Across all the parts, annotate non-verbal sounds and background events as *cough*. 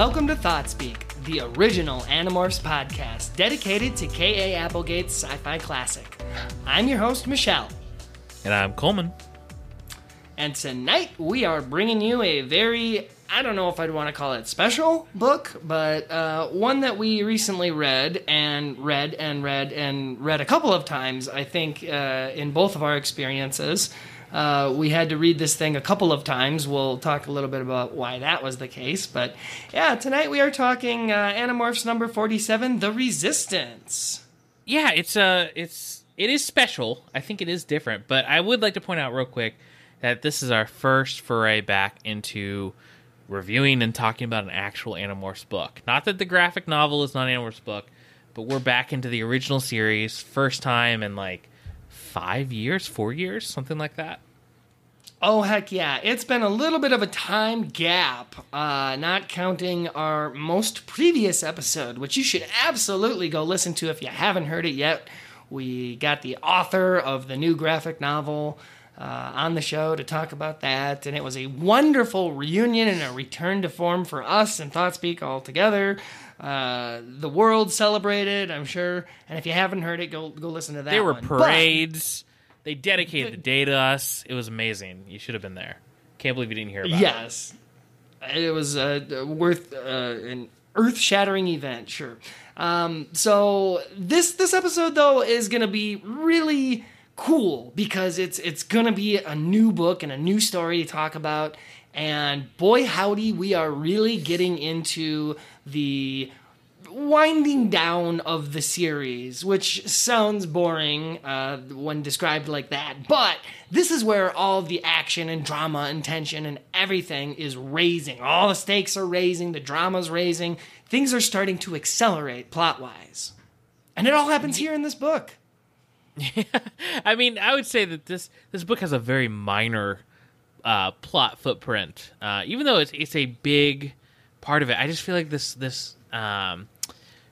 Welcome to ThoughtSpeak, the original Animorphs podcast dedicated to K.A. Applegate's sci fi classic. I'm your host, Michelle. And I'm Coleman. And tonight we are bringing you a very, I don't know if I'd want to call it special book, but uh, one that we recently read and read and read and read a couple of times, I think, uh, in both of our experiences. Uh, we had to read this thing a couple of times. We'll talk a little bit about why that was the case. But yeah, tonight we are talking uh, Animorphs number 47, The Resistance. Yeah, it's uh it's it is special. I think it is different, but I would like to point out real quick that this is our first foray back into reviewing and talking about an actual Animorphs book. Not that the graphic novel is not an Animorphs book, but we're back into the original series, first time in like five years, four years, something like that. Oh, heck yeah. It's been a little bit of a time gap, uh, not counting our most previous episode, which you should absolutely go listen to if you haven't heard it yet. We got the author of the new graphic novel uh, on the show to talk about that, and it was a wonderful reunion and a return to form for us and ThoughtSpeak all together. Uh, the world celebrated, I'm sure. And if you haven't heard it, go go listen to that. There were one. parades. But, they dedicated the, the day to us. It was amazing. You should have been there. Can't believe you didn't hear about yes. it. Yes, it was uh, worth uh, an earth-shattering event. Sure. Um, so this this episode though is gonna be really cool because it's it's gonna be a new book and a new story to talk about. And boy, howdy, we are really getting into the winding down of the series, which sounds boring uh, when described like that, but this is where all the action and drama and tension and everything is raising. All the stakes are raising, the drama's raising, things are starting to accelerate plot wise. And it all happens here in this book. Yeah, *laughs* I mean, I would say that this this book has a very minor uh, plot footprint, uh, even though it's it's a big part of it. I just feel like this this um,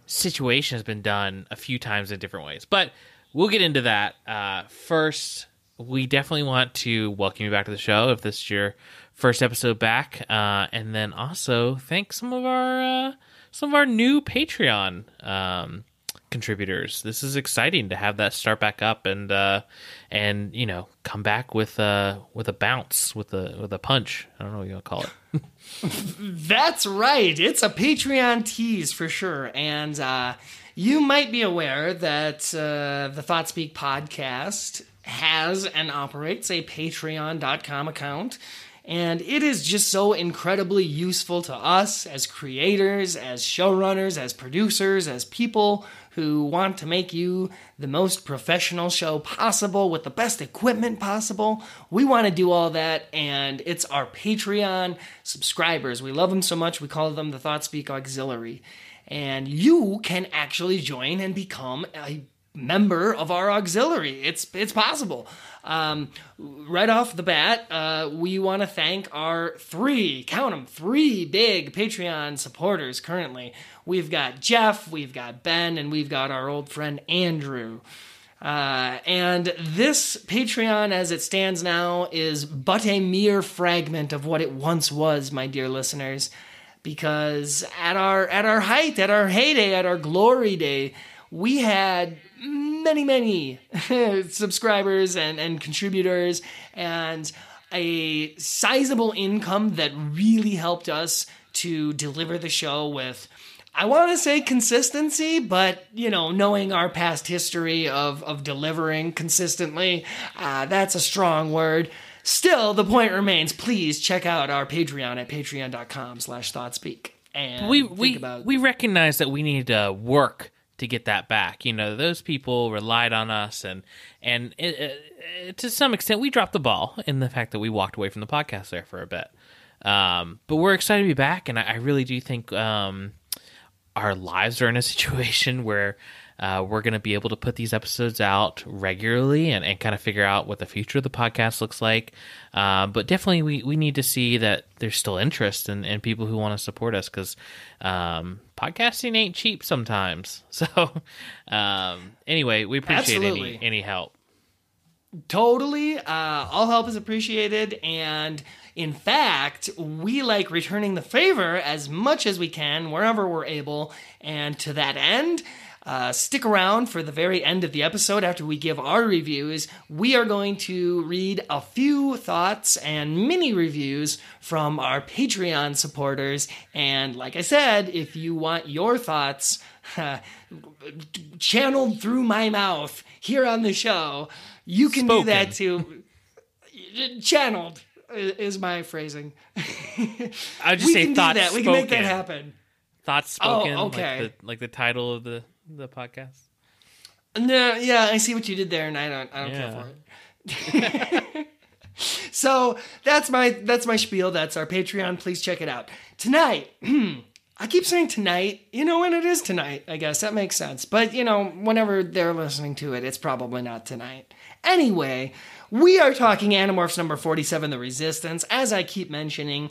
situation has been done a few times in different ways, but we'll get into that. Uh, first, we definitely want to welcome you back to the show if this is your first episode back, uh, and then also thank some of our uh, some of our new Patreon um, contributors. This is exciting to have that start back up and uh, and you know come back with uh with a bounce with a with a punch. I don't know what you want to call it. *laughs* That's right. It's a Patreon tease for sure, and uh, you might be aware that uh, the ThoughtSpeak podcast has and operates a Patreon.com account. And it is just so incredibly useful to us as creators, as showrunners, as producers, as people who want to make you the most professional show possible with the best equipment possible. We want to do all that, and it's our Patreon subscribers. We love them so much, we call them the ThoughtSpeak Auxiliary. And you can actually join and become a member of our auxiliary. It's it's possible. Um, right off the bat, uh, we want to thank our three, count them, three big Patreon supporters currently. We've got Jeff, we've got Ben, and we've got our old friend Andrew. Uh, and this Patreon, as it stands now, is but a mere fragment of what it once was, my dear listeners. Because at our at our height, at our heyday, at our glory day, we had many, many *laughs* subscribers and, and contributors and a sizable income that really helped us to deliver the show with I want to say consistency, but you know, knowing our past history of of delivering consistently, uh, that's a strong word. Still, the point remains. Please check out our Patreon at patreon.com/slash thoughtspeak. And we we about- we recognize that we need to work to get that back. You know, those people relied on us, and and it, it, to some extent, we dropped the ball in the fact that we walked away from the podcast there for a bit. Um, but we're excited to be back, and I, I really do think um, our lives are in a *laughs* situation where uh, we're going to be able to put these episodes out regularly and, and kind of figure out what the future of the podcast looks like. Uh, but definitely, we, we need to see that there's still interest in, in people who want to support us because um, podcasting ain't cheap sometimes. *laughs* So, um, anyway, we appreciate any, any help. Totally. Uh, all help is appreciated. And in fact, we like returning the favor as much as we can wherever we're able. And to that end, uh, stick around for the very end of the episode after we give our reviews. We are going to read a few thoughts and mini reviews from our Patreon supporters. And like I said, if you want your thoughts *laughs* channeled through my mouth here on the show, you can Spoken. do that too. Channeled is my phrasing. I would just we say can do thoughts that. We spoken. can make that happen. Thoughts spoken. Oh, okay. Like the, like the title of the the podcast. No, yeah, I see what you did there, and I don't, I don't care for it. *laughs* so that's my that's my spiel. That's our Patreon. Please check it out tonight. *clears throat* I keep saying tonight. You know when it is tonight. I guess that makes sense. But you know, whenever they're listening to it, it's probably not tonight. Anyway, we are talking Animorphs number forty-seven, the Resistance. As I keep mentioning.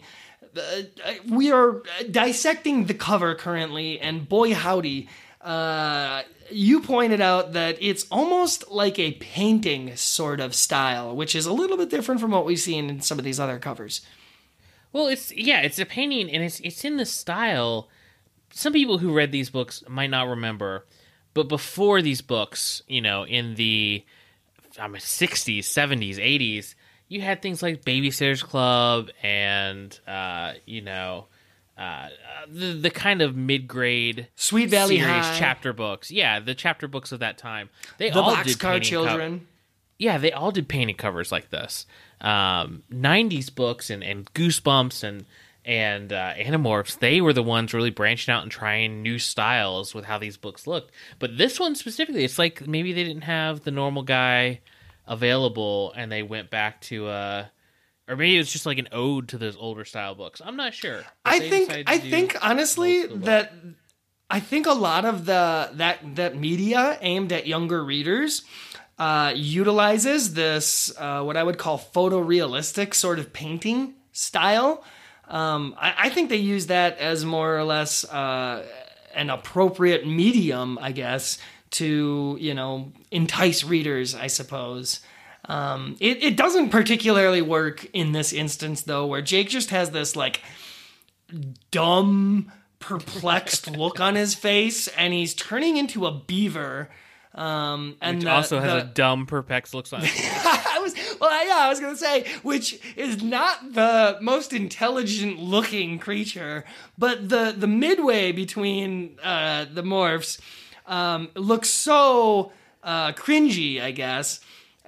Uh, we are dissecting the cover currently, and boy howdy, uh, you pointed out that it's almost like a painting sort of style, which is a little bit different from what we've seen in some of these other covers. Well, it's yeah, it's a painting, and it's it's in the style. Some people who read these books might not remember, but before these books, you know, in the I'm mean, '60s, '70s, '80s, you had things like Babysitters Club and uh, you know. Uh, the the kind of mid grade Sweet Valley series High, chapter books, yeah, the chapter books of that time. They The all did Boxcar painting co- yeah, they all did painted covers like this. Um, 90s books and, and Goosebumps and and uh, Animorphs, they were the ones really branching out and trying new styles with how these books looked. But this one specifically, it's like maybe they didn't have the normal guy available and they went back to uh or maybe it's just like an ode to those older style books. I'm not sure. I think I think honestly that I think a lot of the that that media aimed at younger readers uh, utilizes this uh, what I would call photorealistic sort of painting style. Um, I, I think they use that as more or less uh, an appropriate medium, I guess, to you know entice readers. I suppose. Um, it, it doesn't particularly work in this instance though, where Jake just has this like dumb, perplexed *laughs* look on his face, and he's turning into a beaver. Um, and Which the- also has the- a dumb perplex looks on. *laughs* I was well, yeah, I was gonna say, which is not the most intelligent looking creature, but the the midway between uh, the morphs um, looks so uh, cringy, I guess.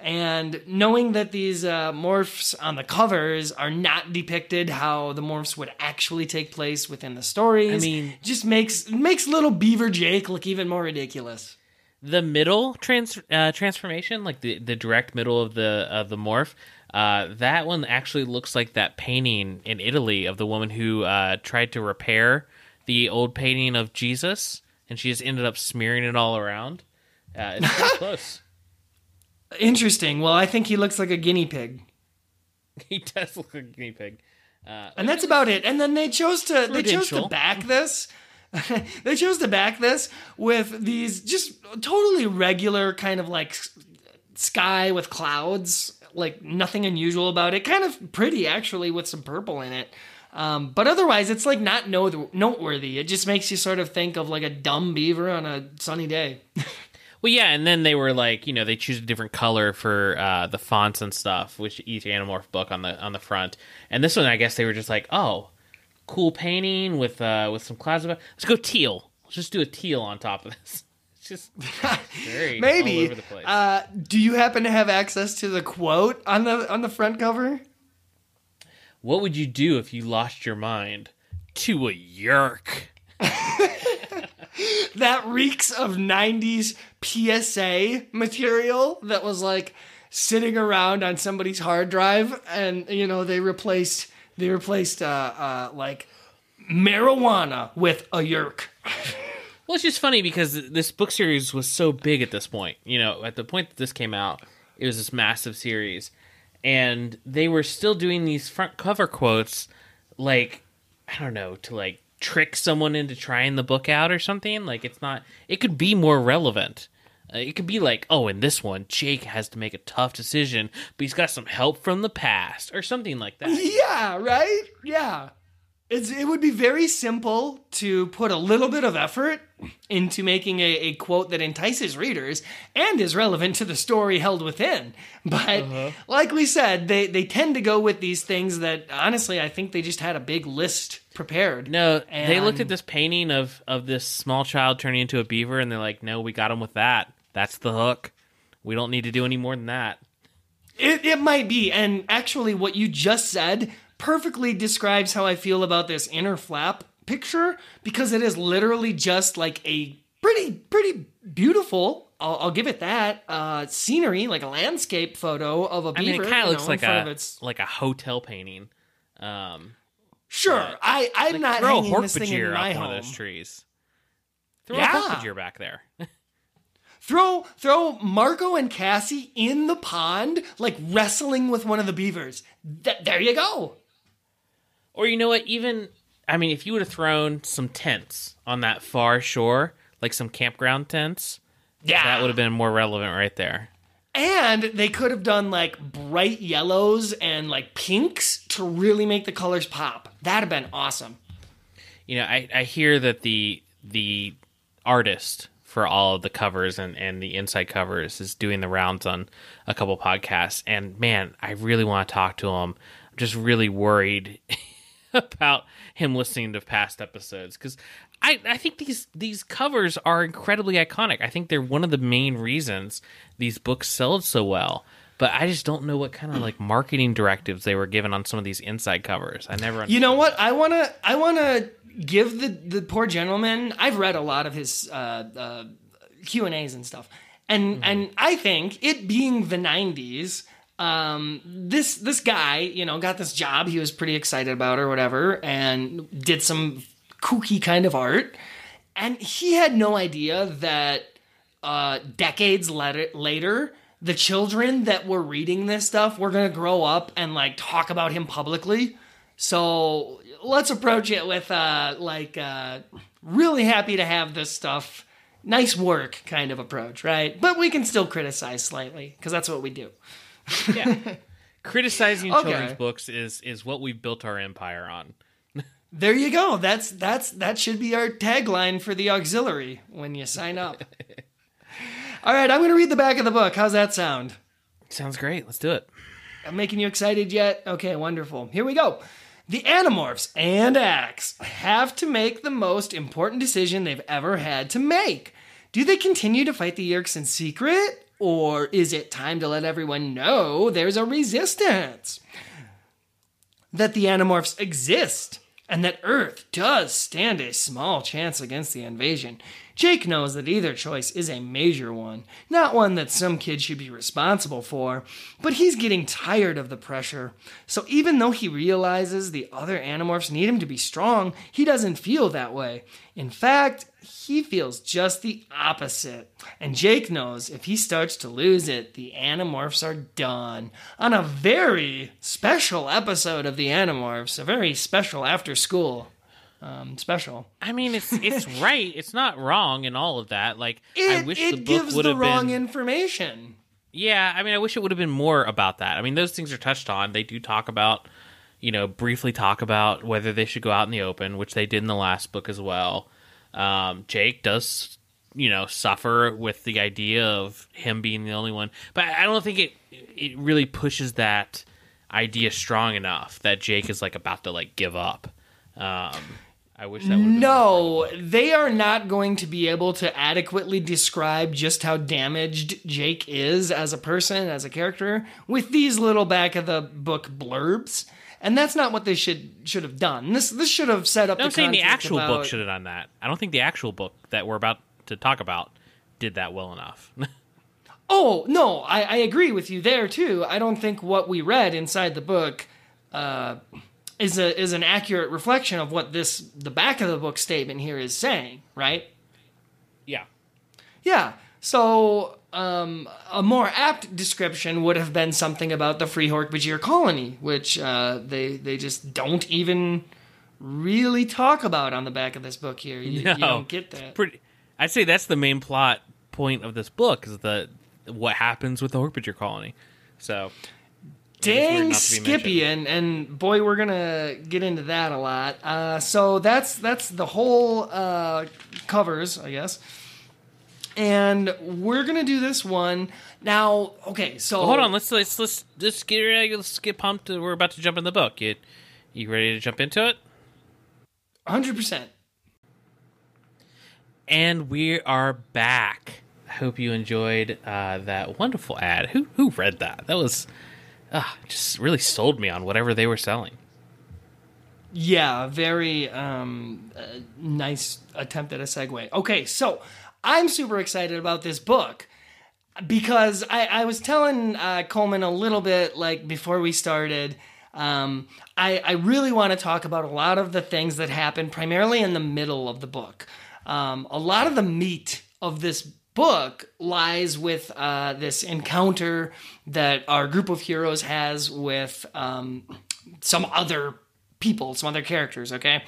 And knowing that these uh, morphs on the covers are not depicted how the morphs would actually take place within the stories, I mean- just makes makes little Beaver Jake look even more ridiculous. the middle trans uh, transformation, like the the direct middle of the of the morph, uh, that one actually looks like that painting in Italy of the woman who uh, tried to repair the old painting of Jesus, and she just ended up smearing it all around. Uh, it's *laughs* close. Interesting. Well, I think he looks like a guinea pig. *laughs* He does look like a guinea pig. Uh, and that's about it. And then they chose to they chose to back this. *laughs* they chose to back this with these just totally regular kind of like sky with clouds, like nothing unusual about it. Kind of pretty actually with some purple in it. Um, but otherwise, it's like not noteworthy. It just makes you sort of think of like a dumb beaver on a sunny day. *laughs* Well, yeah, and then they were like, you know, they choose a different color for uh, the fonts and stuff, which each Animorph book on the on the front. And this one, I guess they were just like, oh, cool painting with uh, with some clouds. About. Let's go teal. Let's just do a teal on top of this. *laughs* It's just *laughs* very all Maybe. over the place. Uh, do you happen to have access to the quote on the on the front cover? what would you do if you lost your mind to a Yeerk? That reeks of 90s PSA material that was like sitting around on somebody's hard drive and you know they replaced they replaced uh, uh like marijuana with a Yeerk. *laughs* Well, it's just funny because this book series was so big at this point. You know, at the point that this came out, it was this massive series, and they were still doing these front cover quotes, like I don't know, to like trick someone into trying the book out or something. Like it's not. It could be more relevant. Uh, it could be like, oh, in this one, Jake has to make a tough decision, but he's got some help from the past, or something like that. Yeah, right? Yeah. It's, it would be very simple to put a little bit of effort into making a, a quote that entices readers and is relevant to the story held within. But uh-huh. like we said, they, they tend to go with these things that honestly, I think they just had a big list prepared. No, they looked at this painting of of this small child turning into a beaver, and they're like, "No, we got him with that. That's the hook. We don't need to do any more than that." It, it might be. And actually, what you just said perfectly describes how I feel about this inner flap picture because it is literally just like a pretty, pretty beautiful. I'll, I'll give it that uh, scenery, like a landscape photo of a beaver. mean, it kind of looks know, like a its. like a hotel painting. Um, Sure, I I'm like not throw a hanging this thing in my up one of those trees. Throw Yeah. a back there. *laughs* Throw throw Marco and Cassie in the pond, like wrestling with one of the beavers. Th- there you go. Or you know what? Even I mean, if you would have thrown some tents on that far shore, like some campground tents, Yeah, that would have been more relevant right there. And they could have done like bright yellows and like pinks to really make the colors pop. That'd have been awesome. You know, I, I hear that the the artist for all of the covers and, and the inside covers is doing the rounds on a couple podcasts, and man, I really want to talk to him. I'm just really worried *laughs* about him listening to past episodes because I, I think these these covers are incredibly iconic. I think they're one of the main reasons these books sold so well. But I just don't know what kind of like *clears throat* marketing directives they were given on some of these inside covers. I never. You know what? I wanna I wanna give the the poor gentleman. I've read a lot of his uh, uh, Q and A's and stuff, and and I think it being the '90s. Um, this this guy, you know, got this job he was pretty excited about or whatever, and did some kooky kind of art, and he had no idea that uh, decades later, the children that were reading this stuff were gonna grow up and like talk about him publicly. So let's approach it with uh, like uh, really happy to have this stuff. Nice work kind of approach, right? But we can still criticize slightly because that's what we do. Yeah. *laughs* Criticizing Okay. children's books is is what we've built our empire on. There you go. That's that's that should be our tagline for the auxiliary when you sign up. *laughs* All right, I'm going to read the back of the book. How's that sound? Sounds great. Let's do it. I'm making you excited yet? Okay, wonderful. Here we go. The Animorphs and Ax have to make the most important decision they've ever had to make. Do they continue to fight the Yeerks in secret? Or is it time to let everyone know there's a resistance? That the Animorphs exist, and that Earth does stand a small chance against the invasion. Jake knows that either choice is a major one, not one that some kid should be responsible for, but he's getting tired of the pressure. So even though he realizes the other Animorphs need him to be strong, he doesn't feel that way. In fact, he feels just the opposite. And Jake knows if he starts to lose it, the Animorphs are done. On a very special episode of the Animorphs, a very special after school um, special. I mean, it's it's *laughs* right. It's not wrong in all of that. Like, It, I wish it the book gives would the have wrong been. information. Yeah, I mean, I wish it would have been more about that. I mean, those things are touched on. They do talk about, you know, briefly talk about whether they should go out in the open, which they did in the last book as well. Um, Jake does, you know, suffer with the idea of him being the only one, but I don't think it it really pushes that idea strong enough that Jake is like about to like give up. Um, I wish that No, they are not going to be able to adequately describe just how damaged Jake is as a person, as a character, with these little back of the book blurbs. And that's not what they should should have done. This this should have set up. No, I'm saying the actual book should have done that. I don't think the actual book that we're about to talk about did that well enough. *laughs* Oh no, I, I agree with you there too. I don't think what we read inside the book uh, is a is an accurate reflection of what this the back of the book statement here is saying, right? yeah. Yeah. So um, a more apt description would have been something about the Free Hork-Bajir colony, which uh, they they just don't even really talk about on the back of this book here. You, No. you don't get that. Pretty I'd say that's the main plot point of this book is the what happens with the Hork-Bajir colony. So Dang, Skippy, and and boy, we're gonna get into that a lot. Uh, so that's that's the whole uh, covers, I guess. And we're gonna do this one now. Okay, so well, hold on. Let's let's let's just get ready. Let's get pumped. We're about to jump in the book. You, you ready to jump into it? Hundred percent. And we are back. I hope you enjoyed uh, that wonderful ad. Who who read that? That was uh, just really sold me on whatever they were selling. Yeah, very um, uh, nice attempt at a segue. Okay, so I'm super excited about this book because I, I was telling uh, Coleman a little bit like before we started. Um, I, I really want to talk about a lot of the things that happen primarily in the middle of the book. Um, a lot of the meat of this book lies with uh, this encounter that our group of heroes has with um, some other people, some other characters. Okay,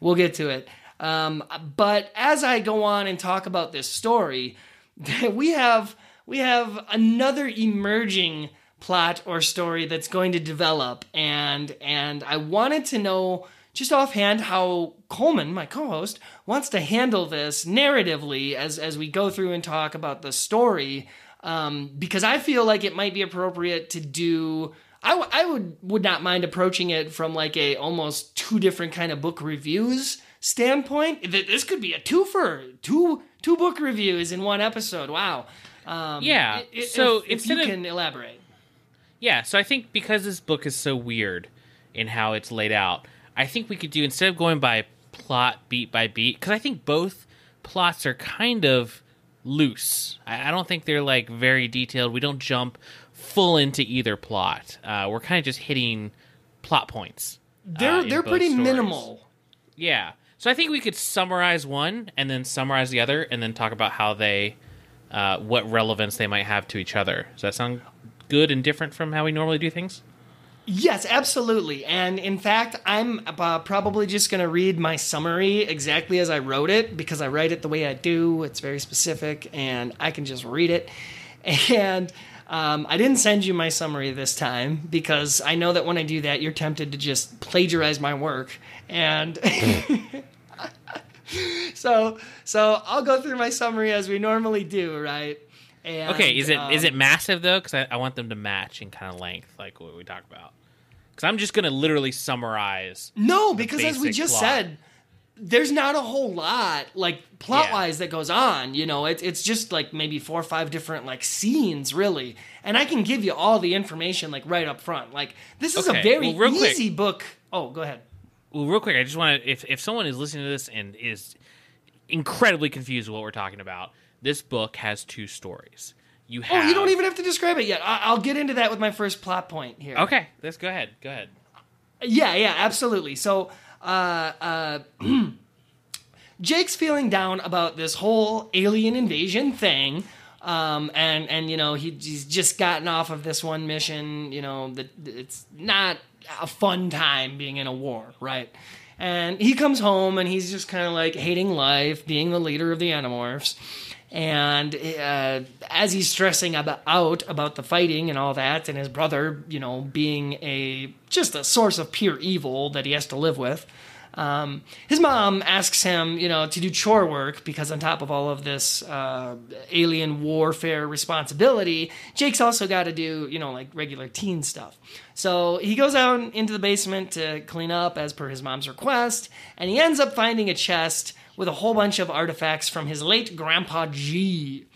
we'll get to it. Um, but as I go on and talk about this story, *laughs* we have we have another emerging plot or story that's going to develop, and and I wanted to know just offhand how Coleman, my co-host, wants to handle this narratively as as we go through and talk about the story. Um, because I feel like it might be appropriate to do. I, w- I would would not mind approaching it from like a almost two different kind of book reviews standpoint. This could be a twofer, two two book reviews in one episode. Wow. Um, yeah. It, so if, if you of, can elaborate. Yeah. So I think because this book is so weird in how it's laid out, I think we could do instead of going by plot beat by beat because I think both plots are kind of loose. I, I, don't think they're like very detailed. We don't jump full into either plot. Uh, we're kind of just hitting plot points. They're uh, they're pretty stories. minimal. Yeah. So I think we could summarize one and then summarize the other and then talk about how they uh, what relevance they might have to each other. Does that sound good and different from how we normally do things? Yes, absolutely. And in fact, I'm uh, probably just going to read my summary exactly as I wrote it because I write it the way I do. It's very specific and I can just read it. *laughs* And um, I didn't send you my summary this time because I know that when I do that, you're tempted to just plagiarize my work. And. *laughs* *laughs* *laughs* so so I'll go through my summary as we normally do, right? And, okay, is it um, is it massive though? Because I, I, want them to match in kind of length, like what we talked about. Because I'm just gonna literally summarize. No, because as we just plot. said, there's not a whole lot like plot wise yeah. that goes on. You know, it's it's just like maybe four or five different like scenes really, and I can give you all the information like right up front. Like this is okay. a very well, easy quick. book. Oh, go ahead. Well, real quick, I just want to if if someone is listening to this and is incredibly confused with what we're talking about this book has two stories. You have. Oh, you don't even have to describe it yet. I- will get into that with my first plot point here. Okay, let's go ahead. Go ahead. Yeah, yeah, absolutely. So, uh, uh, *clears throat* Jake's feeling down about this whole alien invasion thing. Um, and and you know he, he's just gotten off of this one mission. You know that it's not a fun time being in a war, right? And he comes home and he's just kind of like hating life, being the leader of the Animorphs. And uh, as he's stressing about, out about the fighting and all that, and his brother, you know, being a just a source of pure evil that he has to live with, um, his mom asks him, you know, to do chore work because on top of all of this uh, alien warfare responsibility, Jake's also got to do, you know, like regular teen stuff. So he goes out into the basement to clean up as per his mom's request, and he ends up finding a chest with a whole bunch of artifacts from his late grandpa G.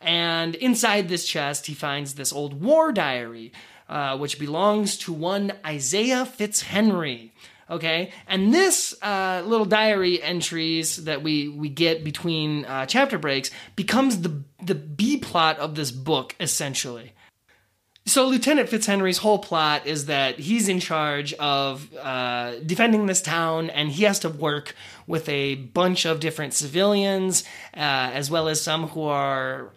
And inside this chest, he finds this old war diary, uh, which belongs to one Isaiah Fitzhenry. Okay, and this uh, little diary entries that we we get between uh, chapter breaks becomes the the B plot of this book essentially. So Lieutenant Fitzhenry's whole plot is that he's in charge of uh, defending this town, and he has to work with a bunch of different civilians, uh, as well as some who are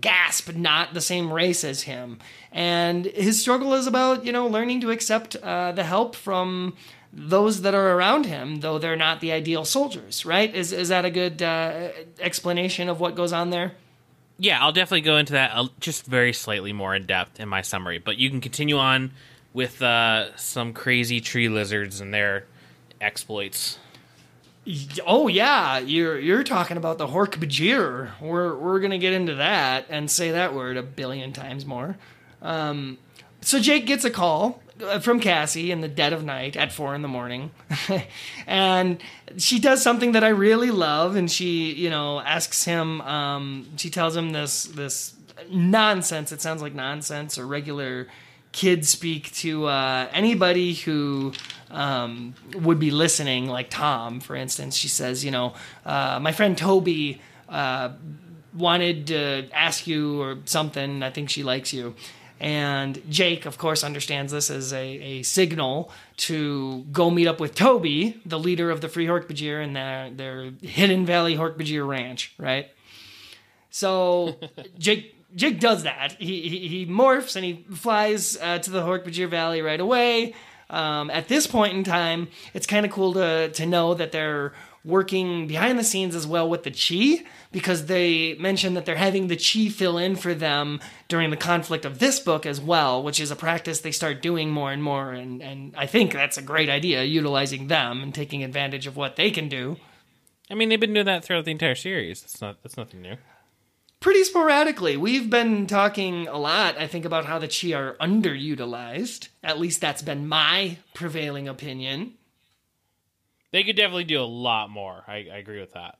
gasp not the same race as him. And his struggle is about you know learning to accept uh, the help from those that are around him, though they're not the ideal soldiers. Right? Is is that a good uh, explanation of what goes on there? Yeah, I'll definitely go into that uh, just very slightly more in depth in my summary. But you can continue on with uh, some crazy tree lizards and their exploits. Oh yeah, you're you're talking about the Hork-Bajir. We're we're gonna get into that and say that word a billion times more. Um, so Jake gets a call from Cassie in the dead of night at four in the morning, *laughs* and she does something that I really love, and she you know asks him. Um, she tells him this this nonsense. It sounds like nonsense or regular kid speak to uh, anybody who um, would be listening, like Tom, for instance. She says, you know, uh, my friend Toby uh, wanted to ask you or something. I think she likes you. And Jake, of course, understands this as a, a signal to go meet up with Toby, the leader of the Free Hork-Bajir and their, their Hidden Valley Hork-Bajir Ranch, right? So *laughs* Jake Jake does that. He, he, he morphs and he flies uh, to the Hork-Bajir Valley right away. Um, at this point in time, it's kind of cool to to know that they're working behind the scenes as well with the Chee because they mentioned that they're having the Chee fill in for them during the conflict of this book as well, which is a practice they start doing more and more. And, and I think that's a great idea, utilizing them and taking advantage of what they can do. I mean, they've been doing that throughout the entire series. It's not that's nothing new pretty sporadically. We've been talking a lot, I think, about how the Chee are underutilized. At least that's been my prevailing opinion. They could definitely do a lot more. I, I agree with that.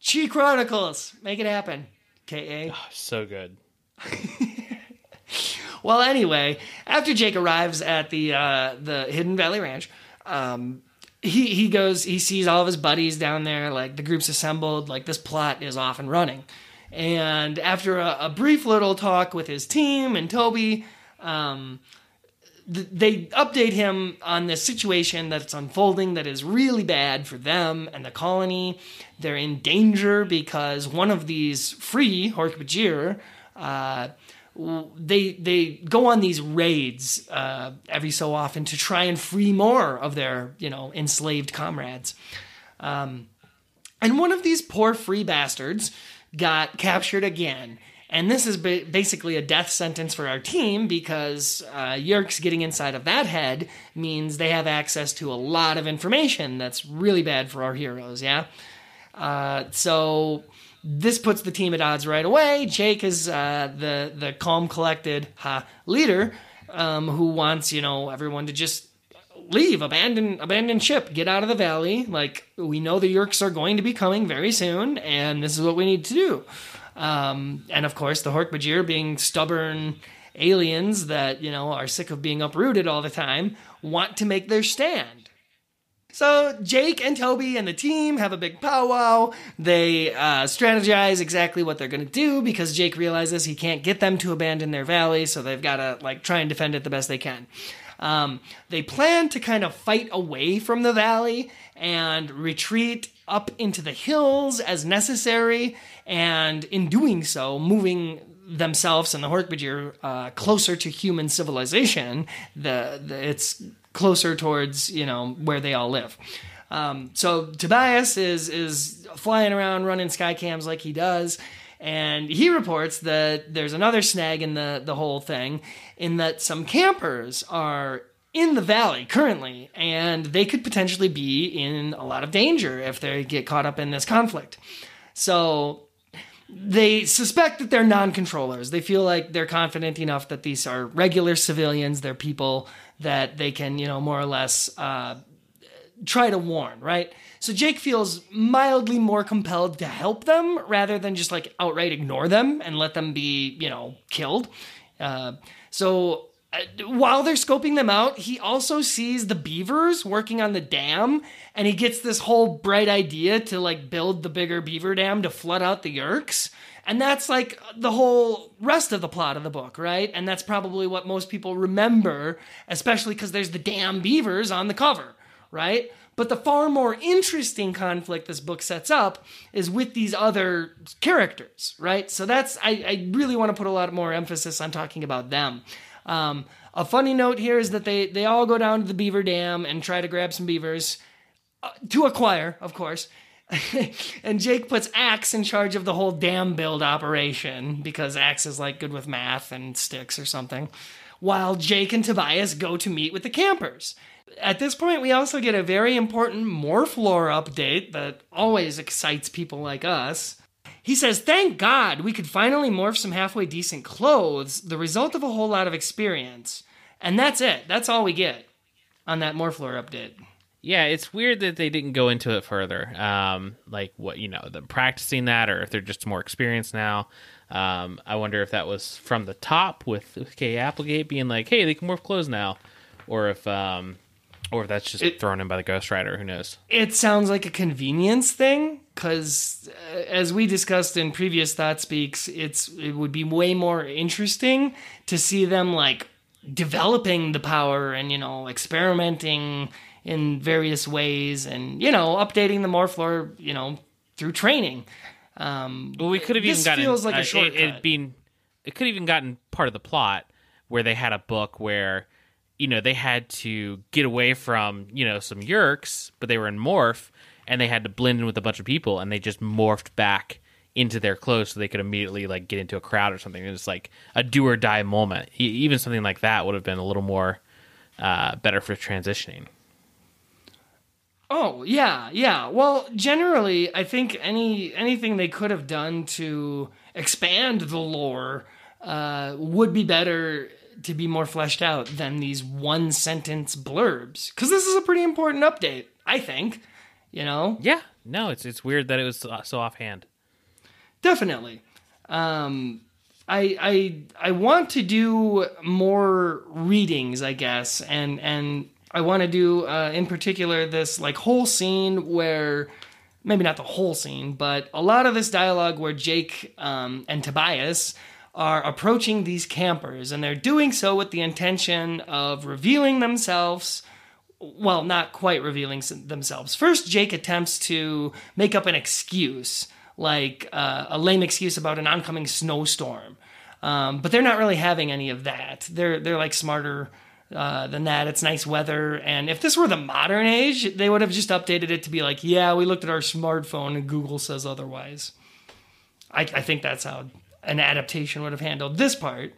Chee Chronicles, make it happen. K.A. Oh, so good. *laughs* well, anyway, after Jake arrives at the uh, the Hidden Valley Ranch, um, he he goes. He sees all of his buddies down there. Like the group's assembled. Like this plot is off and running. And after a, a brief little talk with his team and Toby, um, they update him on this situation that's unfolding that is really bad for them and the colony. They're in danger because one of these free Hork-Bajir, uh, they they go on these raids uh, every so often to try and free more of their you know enslaved comrades. Um, and one of these poor free bastards got captured again. And this is basically a death sentence for our team because uh, getting inside of that head means they have access to a lot of information that's really bad for our heroes, yeah? Uh, so this puts the team at odds right away. Jake is uh, the, the calm, collected ha, leader um, who wants, you know, everyone to just leave, abandon, abandon ship, get out of the valley. Like we know the Yeerks are going to be coming very soon, and this is what we need to do. Um, and of course, the Hork-Bajir being stubborn aliens that you know are sick of being uprooted all the time, want to make their stand. So Jake and Toby and the team have a big powwow. They uh, strategize exactly what they're going to do because Jake realizes he can't get them to abandon their valley, so they've got to like try and defend it the best they can. Um, they plan to kind of fight away from the valley and retreat up into the hills as necessary, and in doing so, moving themselves and the Hork-Bajir uh, closer to human civilization. The, the, it's closer towards you know where they all live. Um, so Tobias is is flying around running sky cams like he does, and he reports that there's another snag in the, the whole thing, in that some campers are in the valley currently, and they could potentially be in a lot of danger if they get caught up in this conflict. So they suspect that they're non controllers. They feel like they're confident enough that these are regular civilians, they're people that they can, you know, more or less uh, try to warn, right? So Jake feels mildly more compelled to help them rather than just like outright ignore them and let them be, you know, killed. Uh, so Uh, while they're scoping them out, he also sees the beavers working on the dam, and he gets this whole bright idea to like build the bigger beaver dam to flood out the Yeerks. And that's like the whole rest of the plot of the book, right? And that's probably what most people remember, especially because there's the damn beavers on the cover, right? But the far more interesting conflict this book sets up is with these other characters, right? So that's, I, I really want to put a lot more emphasis on talking about them. Um, a funny note here is that they, they all go down to the beaver dam and try to grab some beavers uh, to acquire, of course. *laughs* and Jake puts Ax in charge of the whole dam build operation because Ax is like good with math and sticks or something. While Jake and Tobias go to meet with the campers. At this point, we also get a very important Morphlore update that always excites people like us. He says, Thank God we could finally morph some halfway decent clothes, the result of a whole lot of experience. And that's it. That's all we get on that morph Morphlore update. Yeah, it's weird that they didn't go into it further. Um, like what you know, them practicing that, or if they're just more experienced now. Um, I wonder if that was from the top with, with K Applegate being like, "Hey, they can morph clothes now," or if um, or if that's just It- thrown in by the ghostwriter. Who knows? It sounds like a convenience thing because, as we discussed in previous Thought Speaks, it's it would be way more interesting to see them like developing the power and you know experimenting in various ways and you know updating the Morphlore you know through training. Um, Well, we could have even gotten feels like a uh, it- shortcut. It, been it could have even gotten part of the plot where they had a book where you know they had to get away from you know some Yeerks, but they were in morph and they had to blend in with a bunch of people, and they just morphed back into their clothes so they could immediately like get into a crowd or something. It's like a do or die moment. Even something like that would have been a little more uh, better for transitioning. Oh yeah, yeah. Well, generally, I think any anything they could have done to expand the lore uh, would be better to be more fleshed out than these one sentence blurbs. Because this is a pretty important update, I think. You know, Yeah, no, it's it's weird that it was so, offhand. definitely. Um, I I I want to do more readings, I guess, and and I want to do uh, in particular this like whole scene where maybe not the whole scene, but a lot of this dialogue where Jake um, and Tobias are approaching these campers, and they're doing so with the intention of revealing themselves. Well, not quite revealing themselves. First, Jake attempts to make up an excuse, like uh, a lame excuse about an oncoming snowstorm. Um, but they're not really having any of that. They're they're like smarter uh, than that. It's nice weather, and if this were the modern age, they would have just updated it to be like, yeah, we looked at our smartphone and Google says otherwise. I, I think that's how an adaptation would have handled this part.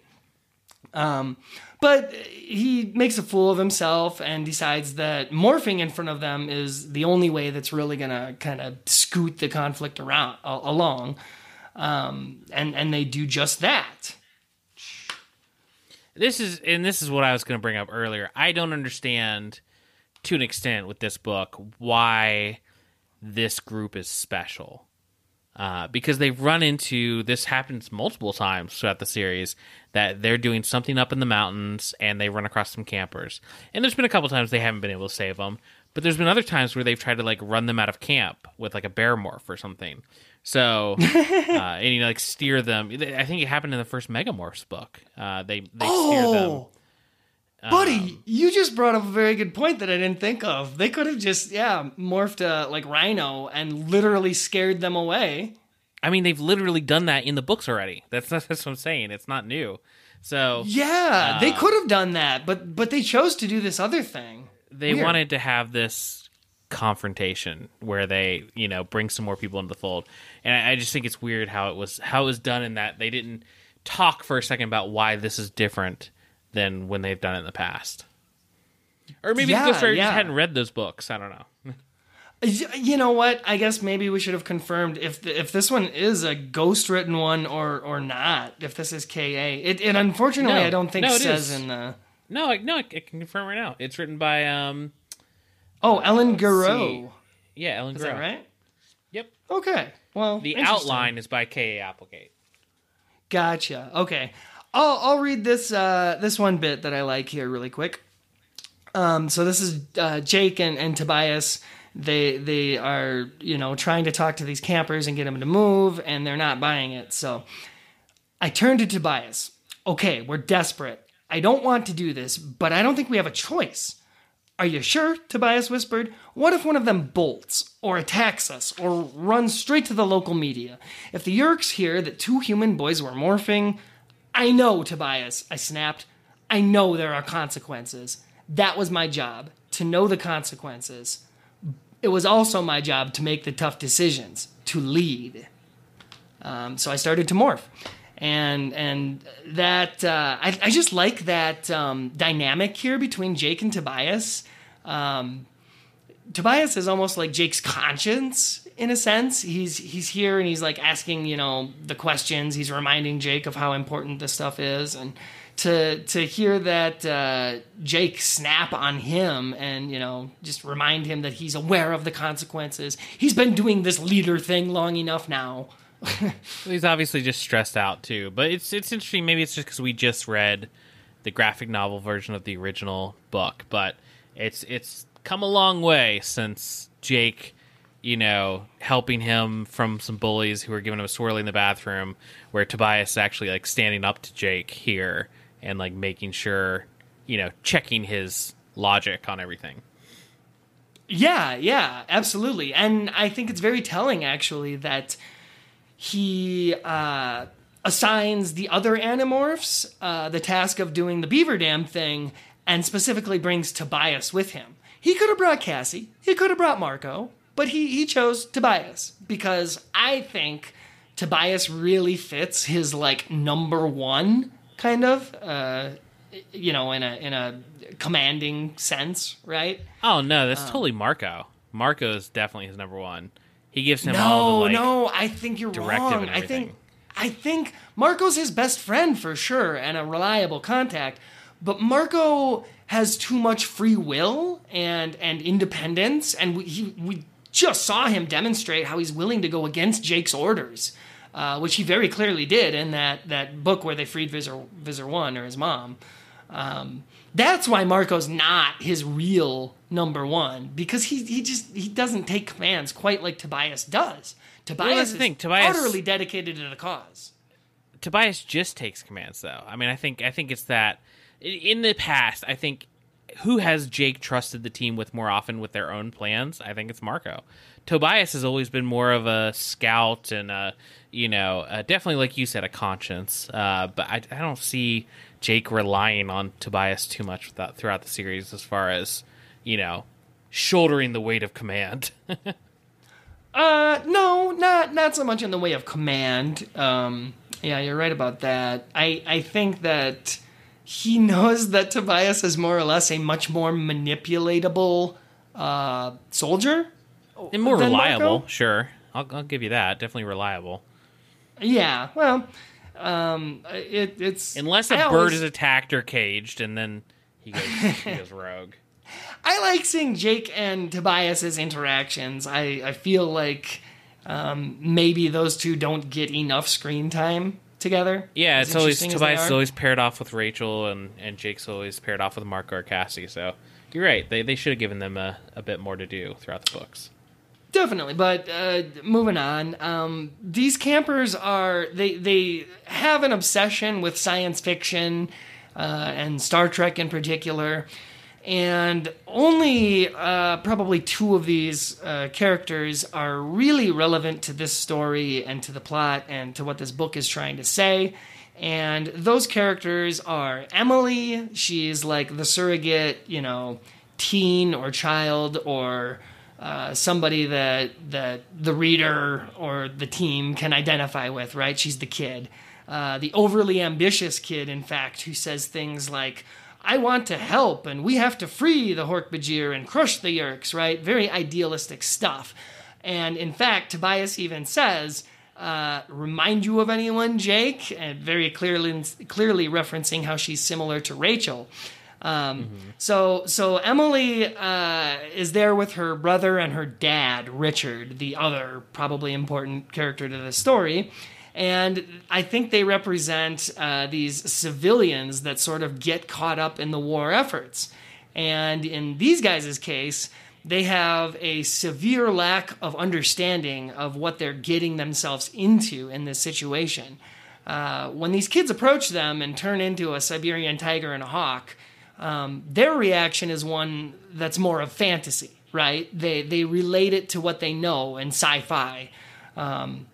Um, but he makes a fool of himself and decides that morphing in front of them is the only way that's really gonna kind of scoot the conflict around along. Um, and and they do just that. this is and this is what I was going to bring up earlier. I don't understand to an extent with this book why this group is special. Uh, because they've run into this happens multiple times throughout the series that they're doing something up in the mountains and they run across some campers. And there's been a couple times they haven't been able to save them, but there's been other times where they've tried to like run them out of camp with like a bear morph or something. So, *laughs* uh, and you know, like steer them. I think it happened in the first Megamorphs book. Uh, they they steer them. Buddy, you just brought up a very good point that I didn't think of. They could have just yeah morphed uh, like Rhino and literally scared them away. I mean, they've literally done that in the books already. That's *laughs* that's what I'm saying. It's not new. So Yeah, they Uh, could have done that, but but they chose to do this other thing. they Weird. wanted to have this confrontation where they, you know, bring some more people into the fold. And I, I just think it's weird how it was how it was done in that they didn't talk for a second about why this is different than when they've done it in the past. Or maybe Yeah, the ghostwriters yeah. hadn't read those books. I don't know. *laughs* You know what? I guess maybe we should have confirmed if the, if this one is a ghost written one or or not. If this is KA, it, it unfortunately No. I don't think No, it says is. in the. No, I, no, I can confirm right now. It's written by um, Oh, Ellen. Geroux. yeah, Ellen Is that right? Yep. Okay. Well, The outline is by K.A. Applegate. Gotcha. Okay. I'll I'll read this uh, this one bit that I like here really quick. Um, so this is uh, Jake and, and Tobias. They they are you know trying to talk to these campers and get them to move, and they're not buying it. So I turn to Tobias. Okay, we're desperate. I don't want to do this, but I don't think we have a choice. Are you sure? Tobias whispered. What if one of them bolts, or attacks us, or runs straight to the local media? If the Yeerks hear that two human boys were morphing, I know, Tobias, I snapped. I know there are consequences. That was my job, to know the consequences. it was also my job to make the tough decisions, to lead. Um, so I started to morph, and and that uh, I, I just like that um, dynamic here between Jake and Tobias. Um, Tobias is almost like Jake's conscience in a sense. He's he's here and he's like asking you know the questions. He's reminding Jake of how important this stuff is, and to to hear that uh, Jake snap on him and you know just remind him that he's aware of the consequences. He's been doing this leader thing long enough now. *laughs* He's obviously just stressed out too. But it's it's interesting. Maybe it's just because we just read the graphic novel version of the original book, but it's it's come a long way since Jake, you know, helping him from some bullies who were giving him a swirly in the bathroom, where Tobias is actually like standing up to Jake here and like making sure, you know, checking his logic on everything. Yeah, yeah, absolutely. And I think it's very telling actually that he uh, assigns the other animorphs uh, the task of doing the beaver dam thing and specifically brings Tobias with him. He could have brought Cassie, he could have brought Marco, but he, he chose Tobias because I think Tobias really fits his like number one kind of, uh, you know, in a in a commanding sense, right? Oh no, that's um, totally Marco. Marco is definitely his number one. He gives him no, all the like, no. I think you're wrong. I think I think Marco's his best friend for sure and a reliable contact. But Marco has too much free will and and independence, and we he, we just saw him demonstrate how he's willing to go against Jake's orders uh, which he very clearly did in that that book where they freed Visser Visser One or his mom. Um, that's why Marco's not his real number one because he he just he doesn't take commands quite like Tobias does. Tobias well, is thing. Tobias, utterly dedicated to the cause. Tobias just takes commands though. I mean, I think I think it's that in the past, I think who has Jake trusted the team with more often with their own plans? I think it's Marco. Tobias has always been more of a scout and a, you know, definitely like you said, a conscience. Uh, but I, I don't see Jake relying on Tobias too much without, throughout the series as far as, you know, shouldering the weight of command. *laughs* uh, no, not not so much in the way of command. Um, yeah, you're right about that. I I think that he knows that Tobias is more or less a much more manipulatable uh, soldier and more reliable. Marco? Sure, I'll, I'll give you that. Definitely reliable. Yeah, well, um, it, it's unless a I bird always, is attacked or caged, and then he goes he goes *laughs* rogue. I like seeing Jake and Tobias's interactions. I I feel like um, maybe those two don't get enough screen time together. Yeah, it's always Tobias is always paired off with Rachel, and and Jake's always paired off with Mark or Cassie. So you're right; they they should have given them a, a bit more to do throughout the books. Definitely, but uh, moving on. Um, these campers are they they have an obsession with science fiction uh, and Star Trek in particular, and only uh, probably two of these uh, characters are really relevant to this story and to the plot and to what this book is trying to say. And those characters are Emily. She's like the surrogate, you know, teen or child or uh, somebody that that the reader or the team can identify with, right? She's the kid, uh, the overly ambitious kid, in fact, who says things like, "I want to help, and we have to free the Hork-Bajir and crush the Yeerks," right? Very idealistic stuff. And in fact, Tobias even says, uh, "Remind you of anyone, Jake?" And very clearly, clearly referencing how she's similar to Rachel. Um, mm-hmm. So so Emily uh, is there with her brother and her dad, Richard, the other probably important character to the story. And I think they represent uh, these civilians that sort of get caught up in the war efforts. And in these guys' case, they have a severe lack of understanding of what they're getting themselves into in this situation. Uh, when these kids approach them and turn into a Siberian tiger and a hawk, um, their reaction is one that's more of fantasy, right? They they relate it to what they know in sci-fi. Um,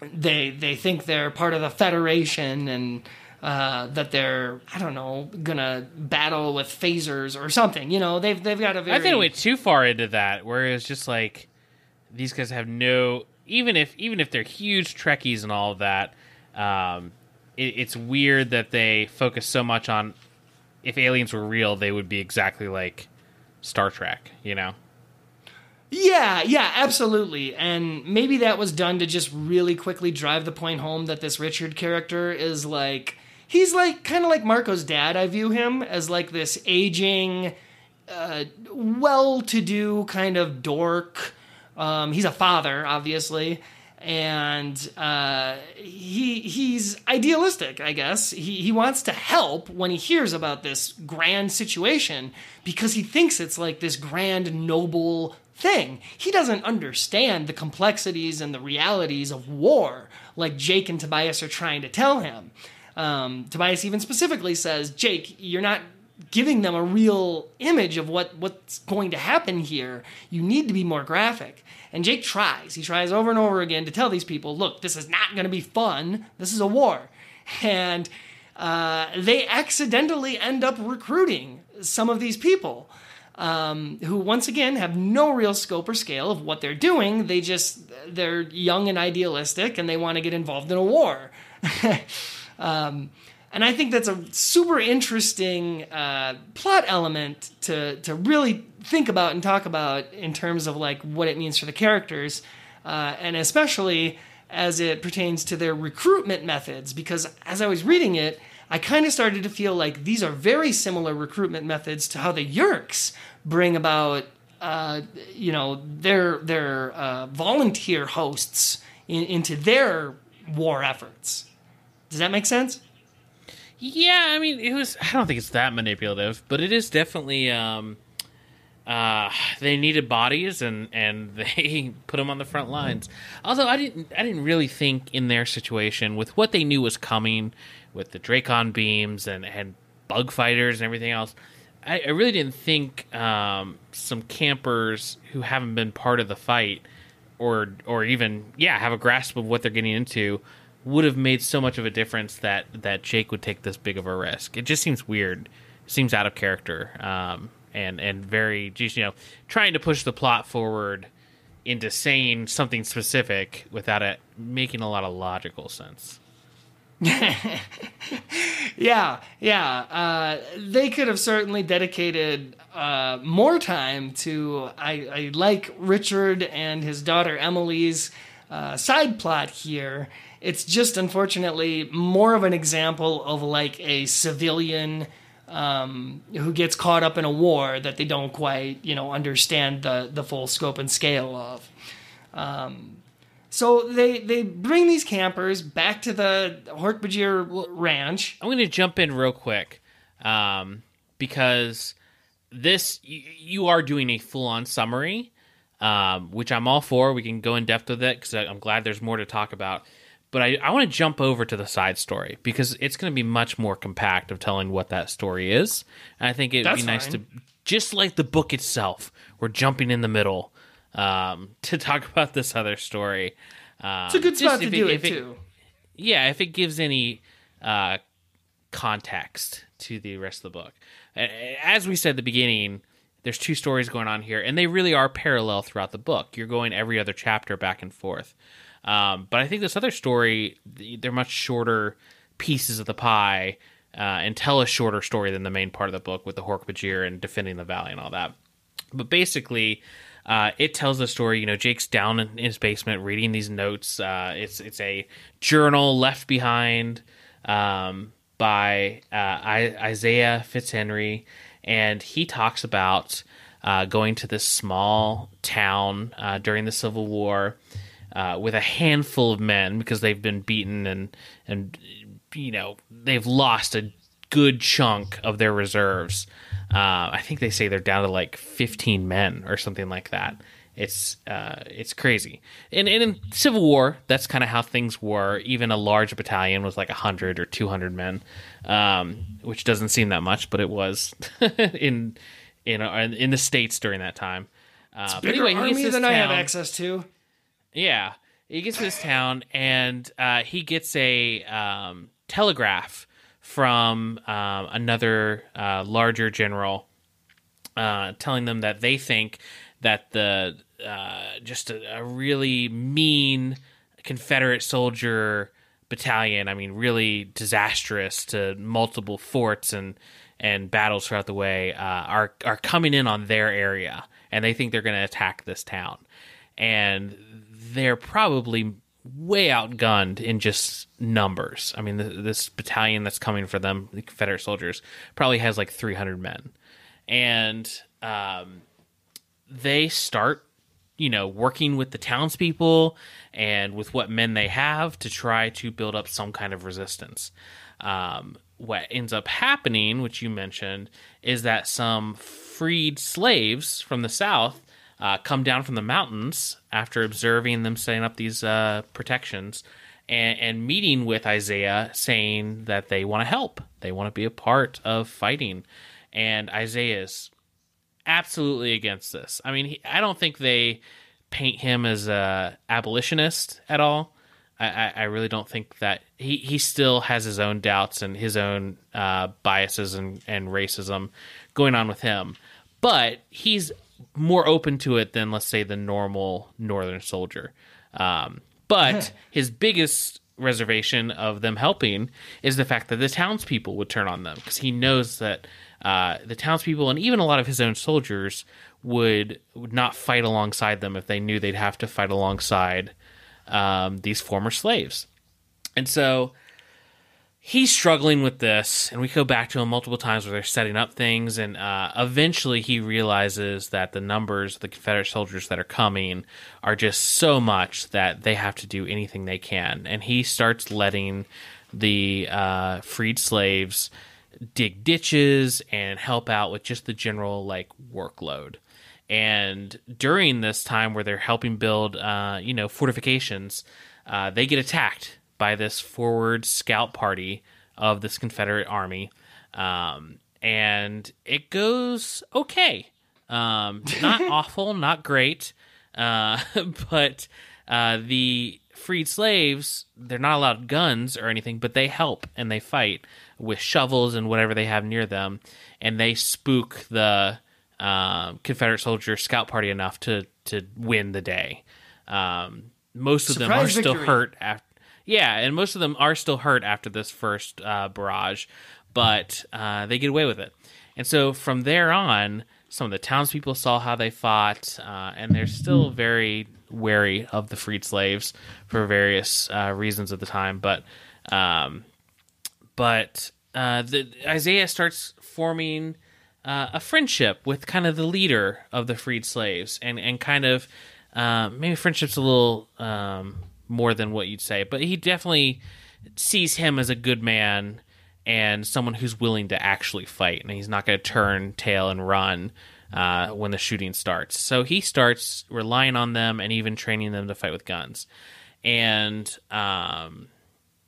they they think they're part of the Federation and uh, that they're I don't know gonna battle with phasers or something. You know, they've they've got a very. I think it went too far into that, where it's just like these guys have no even if even if they're huge Trekkies and all of that. Um, it, it's weird that they focus so much on if aliens were real, they would be exactly like Star Trek. You know. Yeah, yeah, absolutely. And maybe that was done to just really quickly drive the point home that this Richard character is like he's like kind of like Marco's dad. I view him as like this aging, uh, well-to-do kind of dork. Um, he's a father, obviously, and uh, he he's idealistic. I guess he he wants to help when he hears about this grand situation because he thinks it's like this grand noble thing. He doesn't understand the complexities and the realities of war like Jake and Tobias are trying to tell him. Um, Tobias even specifically says, Jake, you're not giving them a real image of what, what's going to happen here. You need to be more graphic. And Jake tries. He tries over and over again to tell these people, look, this is not going to be fun. This is a war. And uh, they accidentally end up recruiting some of these people. Um, who once again have no real scope or scale of what they're doing. They just they're young and idealistic, and they want to get involved in a war. *laughs* Um, and I think that's a super interesting uh, plot element to to really think about and talk about in terms of like what it means for the characters, uh, and especially as it pertains to their recruitment methods. Because as I was reading it, I kind of started to feel like these are very similar recruitment methods to how the Yeerks bring about, uh, you know, their their uh, volunteer hosts in, into their war efforts. Does that make sense? Yeah, I mean, it was. I don't think it's that manipulative, but it is definitely. Um, uh, they needed bodies, and and *laughs* they put them on the front lines. Although I didn't, I didn't really think in their situation with what they knew was coming, with the Dracon beams and and bug fighters and everything else. I, I really didn't think um, some campers who haven't been part of the fight, or or even yeah, have a grasp of what they're getting into would have made so much of a difference that that Jake would take this big of a risk. It just seems weird. It seems out of character. Um, and and very just you know trying to push the plot forward into saying something specific without it making a lot of logical sense. *laughs* yeah, yeah. Uh, they could have certainly dedicated uh, more time to I, I, like Richard and his daughter Emily's uh, side plot here it's just unfortunately more of an example of like a civilian um, who gets caught up in a war that they don't quite, you know, understand the the full scope and scale of. Um, so they they bring these campers back to the Hork-Bajir ranch. I'm going to jump in real quick um, because this you, you, are doing a full on summary, um, which I'm all for. We can go in depth with it because I'm glad there's more to talk about but I, I want to jump over to the side story because it's going to be much more compact of telling what that story is. And I think it'd That's be nice fine. to, just like the book itself, we're jumping in the middle um, *laughs* to talk about this other story. Um, it's a good spot to do it, it, too. Yeah, if it gives any uh, context to the rest of the book. As we said at the beginning, there's two stories going on here, and they really are parallel throughout the book. You're going every other chapter back and forth. Um, but I think this other story, they're much shorter pieces of the pie uh, and tell a shorter story than the main part of the book with the Hork-Bajir and defending the valley and all that. But basically, uh, it tells the story. You know, Jake's down in his basement reading these notes. Uh, it's it's a journal left behind um, by uh, Isaiah Fitzhenry, and he talks about uh, going to this small town uh, during the Civil War uh, with a handful of men because they've been beaten and and you know they've lost a good chunk of their reserves. Uh, I think they say they're down to like 15 men or something like that. It's uh, it's crazy. And, and in Civil War, that's kind of how things were. Even a large battalion was like 100 or 200 men, um, which doesn't seem that much, but it was *laughs* in in in the states during that time. Uh, bigger anyway, army than town. I have access to. Yeah, he gets to this town and uh, he gets a um, telegraph from um, another uh, larger general, uh, telling them that they think that the uh, just a, a really mean Confederate soldier battalion. I mean, really disastrous to multiple forts and and battles throughout the way uh, are are coming in on their area, and they think they're going to attack this town, and they're probably way outgunned in just numbers. I mean, the, this battalion that's coming for them, the Confederate soldiers, probably has like 300 men, and um, they start you know, working with the townspeople and with what men they have to try to build up some kind of resistance. Um, what ends up happening, which you mentioned, is that some freed slaves from the South uh, come down from the mountains after observing them setting up these uh, protections and, and, meeting with Isaiah, saying that they want to help, they want to be a part of fighting. And Isaiah is absolutely against this. I mean, he, I don't think they paint him as a abolitionist at all. I, I, really don't think that he, he still has his own doubts and his own uh, biases and, and racism going on with him. But he's more open to it than, let's say, the normal Northern soldier. Um, but *laughs* his biggest reservation of them helping is the fact that the townspeople would turn on them because he knows that uh, the townspeople and even a lot of his own soldiers would, would not fight alongside them if they knew they'd have to fight alongside um, these former slaves. And so he's struggling with this, and we go back to him multiple times where they're setting up things, and uh, eventually he realizes that the numbers of the Confederate soldiers that are coming are just so much that they have to do anything they can, and he starts letting the uh, freed slaves dig ditches and help out with just the general like workload. And during this time where they're helping build, uh, you know, fortifications, uh, they get attacked by this forward scout party of this Confederate army. Um, and it goes okay. Um, *laughs* not awful, not great. Uh, *laughs* but uh, the freed slaves, they're not allowed guns or anything, but they help and they fight with shovels and whatever they have near them. And they spook the um, Confederate soldier scout party enough to to win the day. Um, most of Surprise them are victory. still hurt after. Yeah, and most of them are still hurt after this first uh, barrage, but uh, they get away with it. And so from there on, some of the townspeople saw how they fought, uh, and they're still very wary of the freed slaves for various uh, reasons at the time. But um, but uh, the, Isaiah starts forming uh, a friendship with kind of the leader of the freed slaves, and and kind of uh, maybe friendship's a little um, more than what you'd say, but he definitely sees him as a good man and someone who's willing to actually fight, and he's not going to turn tail and run uh, when the shooting starts. So he starts relying on them and even training them to fight with guns, and um,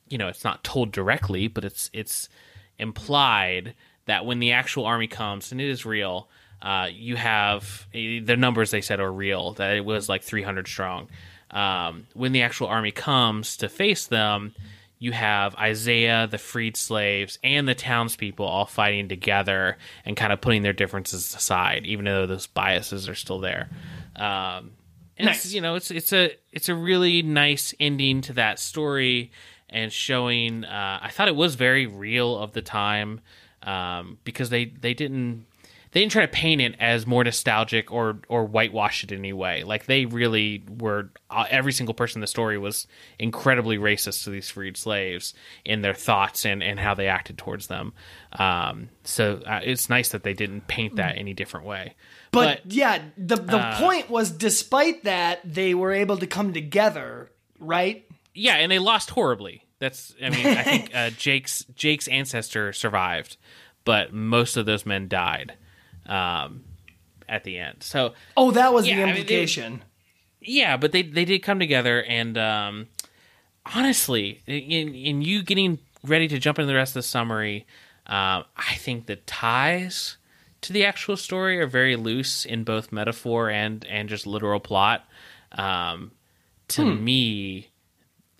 you know it's not told directly, but it's it's implied that when the actual army comes, and it is real, uh, you have the numbers they said are real, that it was like 300 strong. Um, when the actual army comes to face them, you have Isaiah, the freed slaves, and the townspeople all fighting together and kind of putting their differences aside, even though those biases are still there. Um, and nice. it's, you know, it's it's a it's a really nice ending to that story and showing. Uh, I thought it was very real of the time um, because they they didn't they didn't try to paint it as more nostalgic or or whitewash it in any way. Like they really were. Uh, every single person in the story was incredibly racist to these freed slaves in their thoughts and and how they acted towards them. Um, so uh, it's nice that they didn't paint that any different way. But, but yeah, the the uh, point was, despite that, they were able to come together, right? Yeah, and they lost horribly. That's I mean I think uh, *laughs* Jake's Jake's ancestor survived, but most of those men died um, at the end. So oh, that was yeah, the implication. I mean, they, yeah, but they they did come together, and um, honestly, in in you getting ready to jump into the rest of the summary, um, I think the ties to the actual story are very loose in both metaphor and and just literal plot. Um, to hmm. me,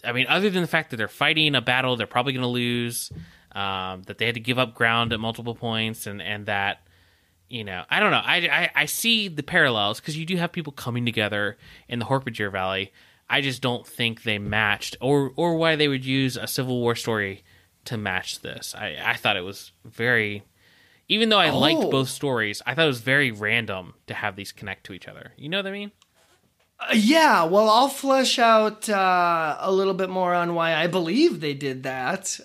I mean, other than the fact that they're fighting a battle they're probably going to lose, um, that they had to give up ground at multiple points, and and that you know I don't know I I, I see the parallels because you do have people coming together in the Hork-Bajir Valley. I just don't think they matched, or or why they would use a Civil War story to match this. I I thought it was very. Even though I Oh. liked both stories, I thought it was very random to have these connect to each other. You know what I mean? Uh, yeah, well, I'll flesh out uh, a little bit more on why I believe they did that.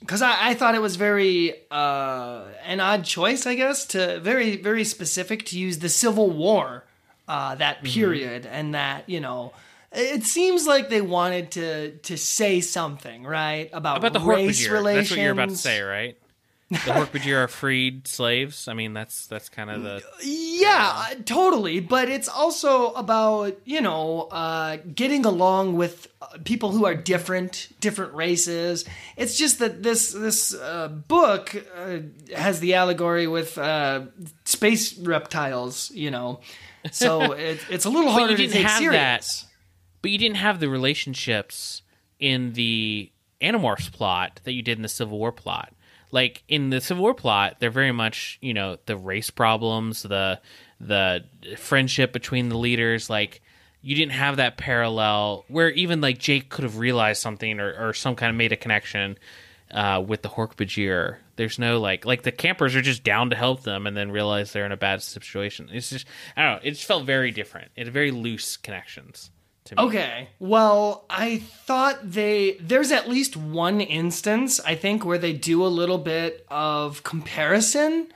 Because I, I thought it was very uh, an odd choice, I guess, to very very specific to use the Civil War uh, that period, and that you know. It seems like they wanted to to say something, right, about, About the race relations. That's what you're about to say, right? The Hork-Bajir are freed slaves. I mean, that's that's kind of the Yeah, uh, totally. But it's also about you know uh, getting along with uh, people who are different, different races. It's just that this this uh, book uh, has the allegory with uh, space reptiles. You know, so *laughs* it, it's a little But you harder to didn't take have serious. that. but you didn't have the relationships in the Animorphs plot that you did in the Civil War plot. Like in the Civil War plot, they're very much you know the race problems, the the friendship between the leaders. Like you didn't have that parallel where even like Jake could have realized something or, or some kind of made a connection uh, with the Hork-Bajir. There's no like like the campers are just down to help them and then realize they're in a bad situation. It's just I don't know. It just felt very different. It had very loose connections. Okay. Well, I thought they there's at least one instance I think where they do a little bit of comparison.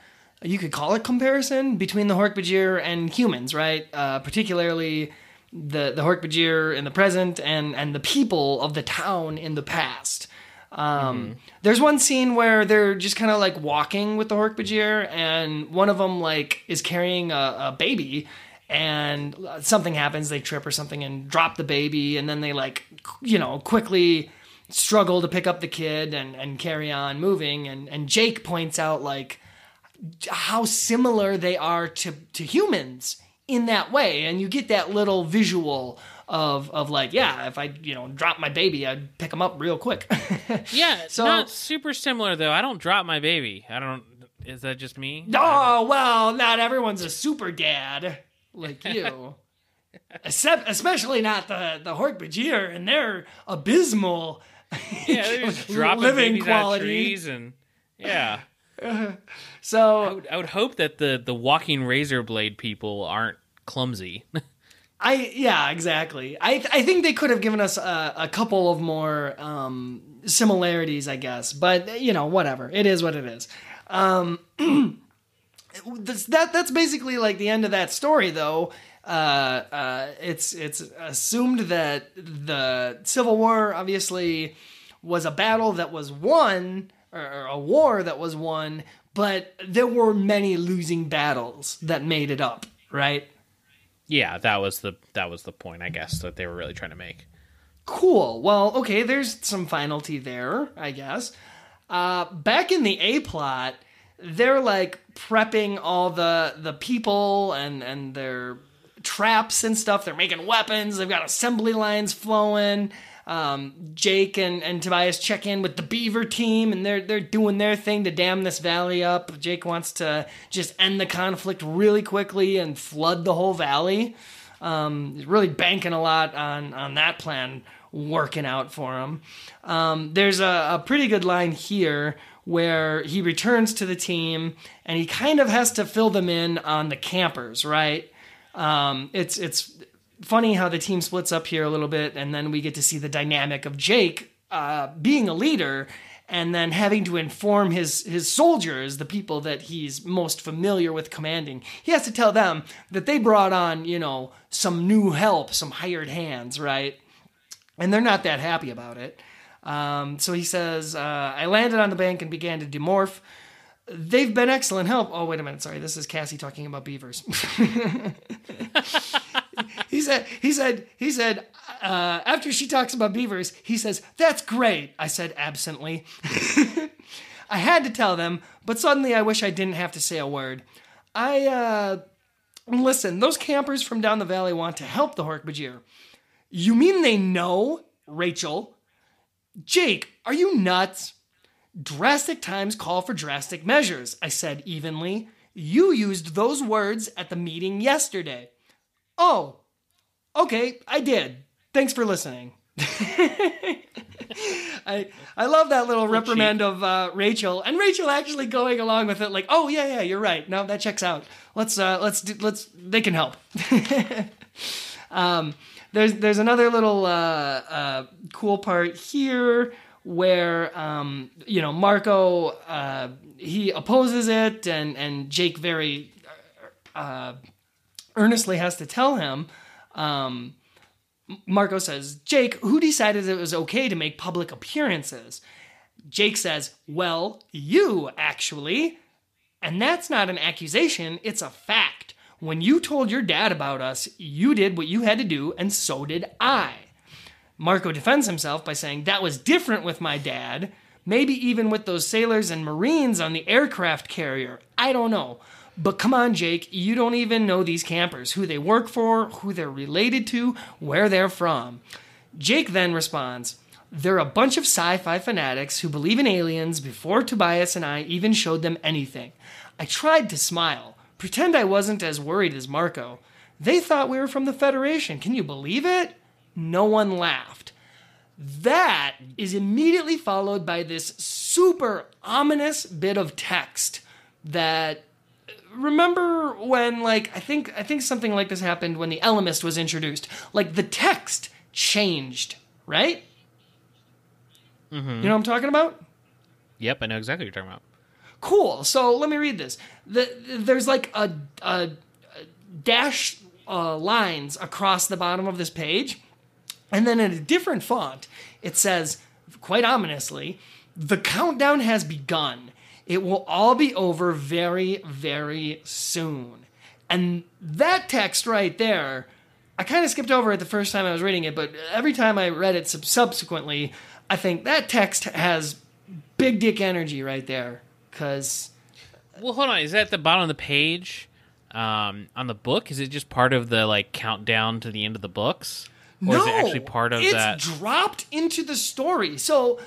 You could call it comparison between the Hork-Bajir and humans, right? Uh, particularly the the Hork-Bajir in the present and and the people of the town in the past. Um, There's one scene where they're just kind of like walking with the Hork-Bajir, and one of them like is carrying a, a baby, and something happens. They trip or something and drop the baby, and then they like you know quickly struggle to pick up the kid and and carry on moving. And and Jake points out like how similar they are to to humans in that way, and you get that little visual of of like yeah, if I you know drop my baby, I'd pick him up real quick. *laughs* Yeah, So- not super similar though. I don't drop my baby. I don't. Is that just me? Oh well, not everyone's a super dad like you. Except, especially not the the Hork-Bajir and their abysmal Yeah, *laughs* living babies out of quality. trees and yeah. *laughs* I So would, I would hope that the the walking razor blade people aren't clumsy. *laughs* I yeah exactly. I I think they could have given us a, a couple of more um, similarities, I guess. But you know, whatever. It is what it is. Um, *clears throat* that's, that that's basically like the end of that story, though. Uh, uh, it's it's assumed that the Civil War obviously was a battle that was won, or, or a war that was won, but there were many losing battles that made it up, right? yeah, that was the that was the point, I guess, that they were really trying to make. Cool. Well, okay, there's some finality there, I guess. Uh, back in the A plot, they're like prepping all the the people and and their traps and stuff. They're making weapons. They've got assembly lines flowing. Um, Jake and, and Tobias check in with the Beaver team, and they're they're doing their thing to dam this valley up. Jake wants to just end the conflict really quickly and flood the whole valley. Um, he's really banking a lot on on that plan working out for him. Um, there's a, a pretty good line here where he returns to the team and he kind of has to fill them in on the campers, right? Um, it's it's funny how the team splits up here a little bit, and then we get to see the dynamic of Jake uh, being a leader and then having to inform his his soldiers, the people that he's most familiar with commanding. He has to tell them that they brought on, you know, some new help, some hired hands, right? And they're not that happy about it. Um, so he says, uh, I landed on the bank and began to demorph. They've been excellent help. Oh, wait a minute. Sorry. This is Cassie talking about beavers. *laughs* he said, he said, he said, uh, after she talks about beavers, he says, that's great. I said absently. *laughs* I had to tell them, but suddenly I wish I didn't have to say a word. I, uh, listen, those campers from down the valley want to help the Hork-Bajir. You mean they know, Rachel? Jake, are you nuts? Drastic times call for drastic measures, I said evenly. You used those words at the meeting yesterday. Oh, okay, I did. Thanks for listening. *laughs* I I love that little reprimand of uh, Rachel and Rachel actually going along with it like oh yeah yeah you're right no that checks out let's uh, let's do, let's they can help *laughs* um, there's there's another little uh, uh, cool part here where um, you know Marco uh, he opposes it and and Jake very uh, earnestly has to tell him um, Marco says, Jake, who decided it was okay to make public appearances? Jake says, Well, you, actually. And that's not an accusation, it's a fact. When you told your dad about us, you did what you had to do, and so did I. Marco defends himself by saying, That was different with my dad. Maybe even with those sailors and Marines on the aircraft carrier. I don't know. But come on, Jake, you don't even know these campers, who they work for, who they're related to, where they're from. Jake then responds, They're a bunch of sci fi fanatics who believe in aliens before Tobias and I even showed them anything. I tried to smile, pretend I wasn't as worried as Marco. They thought we were from the Federation. Can you believe it? No one laughed. That is immediately followed by this super ominous bit of text that remember when like I think I think something like this happened when the Ellimist was introduced. Like the text changed, right? Mm-hmm. You know what I'm talking about? Yep, I know exactly what you're talking about. Cool. So let me read this. The, there's like a, a, a dash uh, lines across the bottom of this page, and then in a different font, it says, quite ominously, "The countdown has begun." It will all be over very, very soon. And that text right there, I kind of skipped over it the first time I was reading it, but every time I read it subsequently, I think that text has big dick energy right there. Because. Well, hold on. Is that at the bottom of the page um, on the book? Is it just part of the like countdown to the end of the books? Or no, is it actually part of it's that? dropped into the story. So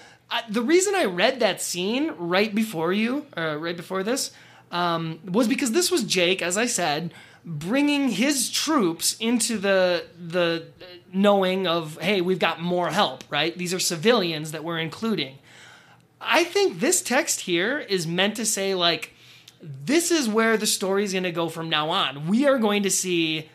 the reason I read that scene right before you, uh, right before this, um, was because this was Jake, as I said, bringing his troops into the the knowing of hey, we've got more help. Right? These are civilians that we're including. I think this text here is meant to say like, this is where the story is going to go from now on. We are going to see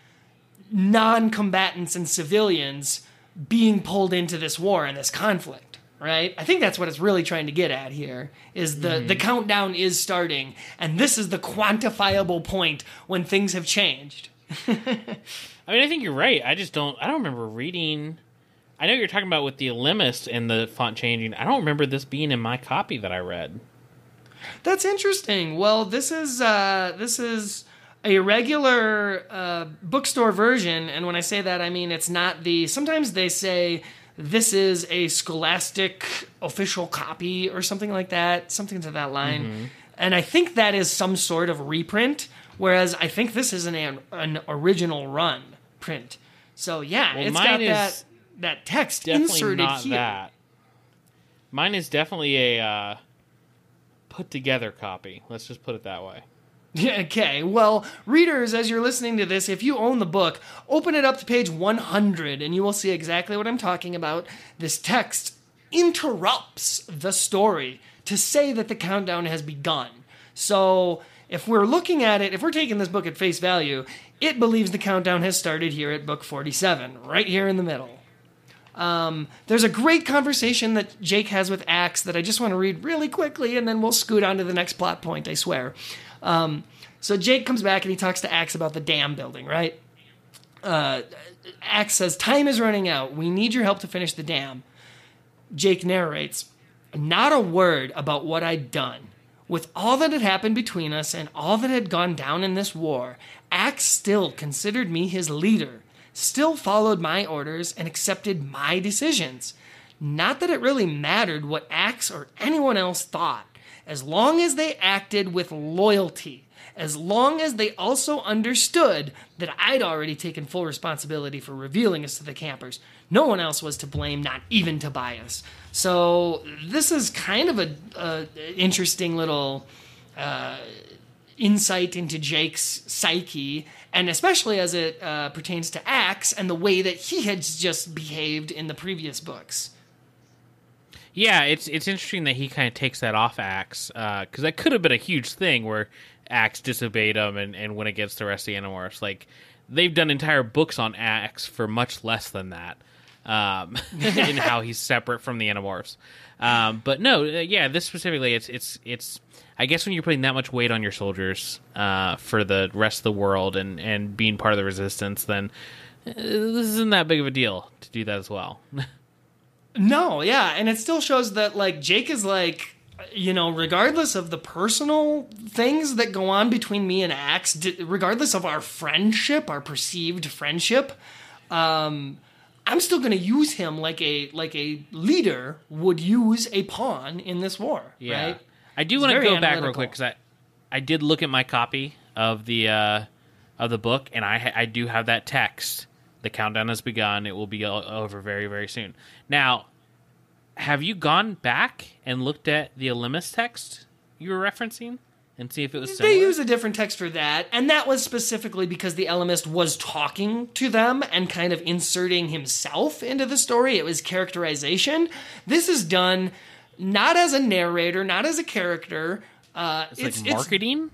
non-combatants and civilians being pulled into this war and this conflict right? I think that's what it's really trying to get at here is the mm-hmm. the countdown is starting and this is the quantifiable point when things have changed. *laughs* I mean, I think you're right. I just don't I don't remember reading I know you're talking about with the Ellimist and the font changing. I don't remember this being in my copy that I read. That's interesting. Well, this is uh this is a regular uh, bookstore version, and when I say that, I mean it's not the. Sometimes they say this is a scholastic official copy or something like that, something to that line. Mm-hmm. And I think that is some sort of reprint, whereas I think this is an, an original run print. So yeah, well, it's got that that text inserted here. That. Mine is definitely a uh, put together copy. Let's just put it that way. *laughs* Okay, well, readers, as you're listening to this, if you own the book, open it up to page 100 and you will see exactly what I'm talking about. This text interrupts the story to say that the countdown has begun. So, if we're looking at it, if we're taking this book at face value, it believes the countdown has started here at book 47, right here in the middle. Um, there's a great conversation that Jake has with Ax that I just want to read really quickly, and then we'll scoot on to the next plot point, I swear. Um, so Jake comes back and he talks to Ax about the dam building, right? Uh, Ax says, Time is running out. We need your help to finish the dam. Jake narrates, Not a word about what I'd done. With all that had happened between us and all that had gone down in this war, Ax still considered me his leader, still followed my orders, and accepted my decisions. Not that it really mattered what Ax or anyone else thought as long as they acted with loyalty, as long as they also understood that I'd already taken full responsibility for revealing us to the campers. No one else was to blame, not even Tobias. So this is kind of a, a interesting little uh, insight into Jake's psyche, and especially as it uh, pertains to Ax and the way that he had just behaved in the previous books. Yeah, it's it's interesting that he kind of takes that off Ax because that could have been a huge thing where Ax disobeyed him and, and went against the rest of the Animorphs. Like they've done entire books on Ax for much less than that, um, *laughs* in how he's separate from the Animorphs. Um, but no, uh, yeah, this specifically, it's it's it's. I guess when you're putting that much weight on your soldiers uh, for the rest of the world and and being part of the resistance, then uh, this isn't that big of a deal to do that as well. *laughs* No, yeah, and it still shows that like Jake is like you know, regardless of the personal things that go on between me and Ax, d- regardless of our friendship, our perceived friendship, um, I'm still going to use him like a like a leader would use a pawn in this war. Yeah. Right? I do want to go back real quick because I, I did look at my copy of the uh, of the book, and I I do have that text. The countdown has begun. It will be over very very soon. Now, have you gone back and looked at the Ellimist text you were referencing and see if it was similar? They use a different text for that, and that was specifically because the Ellimist was talking to them and kind of inserting himself into the story. It was characterization. This is done not as a narrator, not as a character. Uh, it's, like marketing.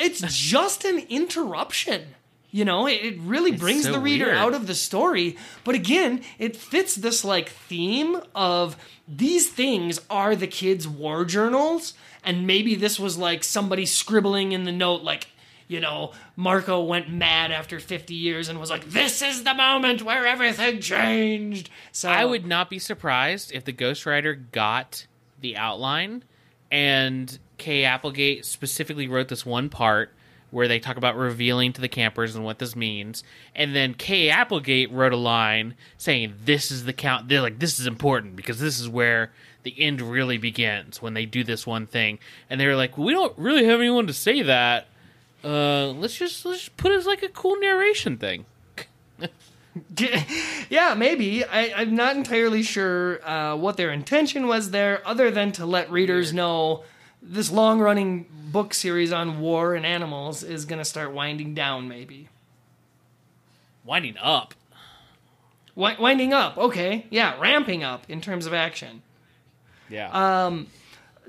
it's just an interruption. You know, it, it really brings so the reader weird. out of the story. But again, it fits this like theme of these things are the kids' war journals, and maybe this was like somebody scribbling in the note, like, you know, Marco went mad after 50 years and was like, this is the moment where everything changed. So I would not be surprised if the ghostwriter got the outline and Kay Applegate specifically wrote this one part where they talk about revealing to the campers and what this means. And then Kay Applegate wrote a line saying, This is the count. They're like, This is important because this is where the end really begins when they do this one thing. And they were like, We don't really have anyone to say that. Uh, let's just let's just put it as like a cool narration thing. *laughs* *laughs* yeah, maybe. I, I'm not entirely sure uh, what their intention was there, other than to let readers know this long running book series on war and animals is going to start winding down, maybe. Winding up. Wi- winding up, okay. Yeah, ramping up in terms of action. Yeah. Um,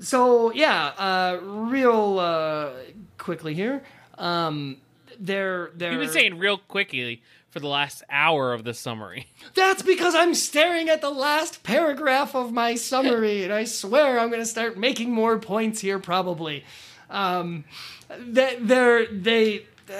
So, yeah, uh, real uh, quickly here. Um, they're, they're, You've been saying real quickly for the last hour of the summary. *laughs* That's because I'm staring at the last paragraph of my summary, and I swear I'm going to start making more points here probably. Um, that they're they. *sighs*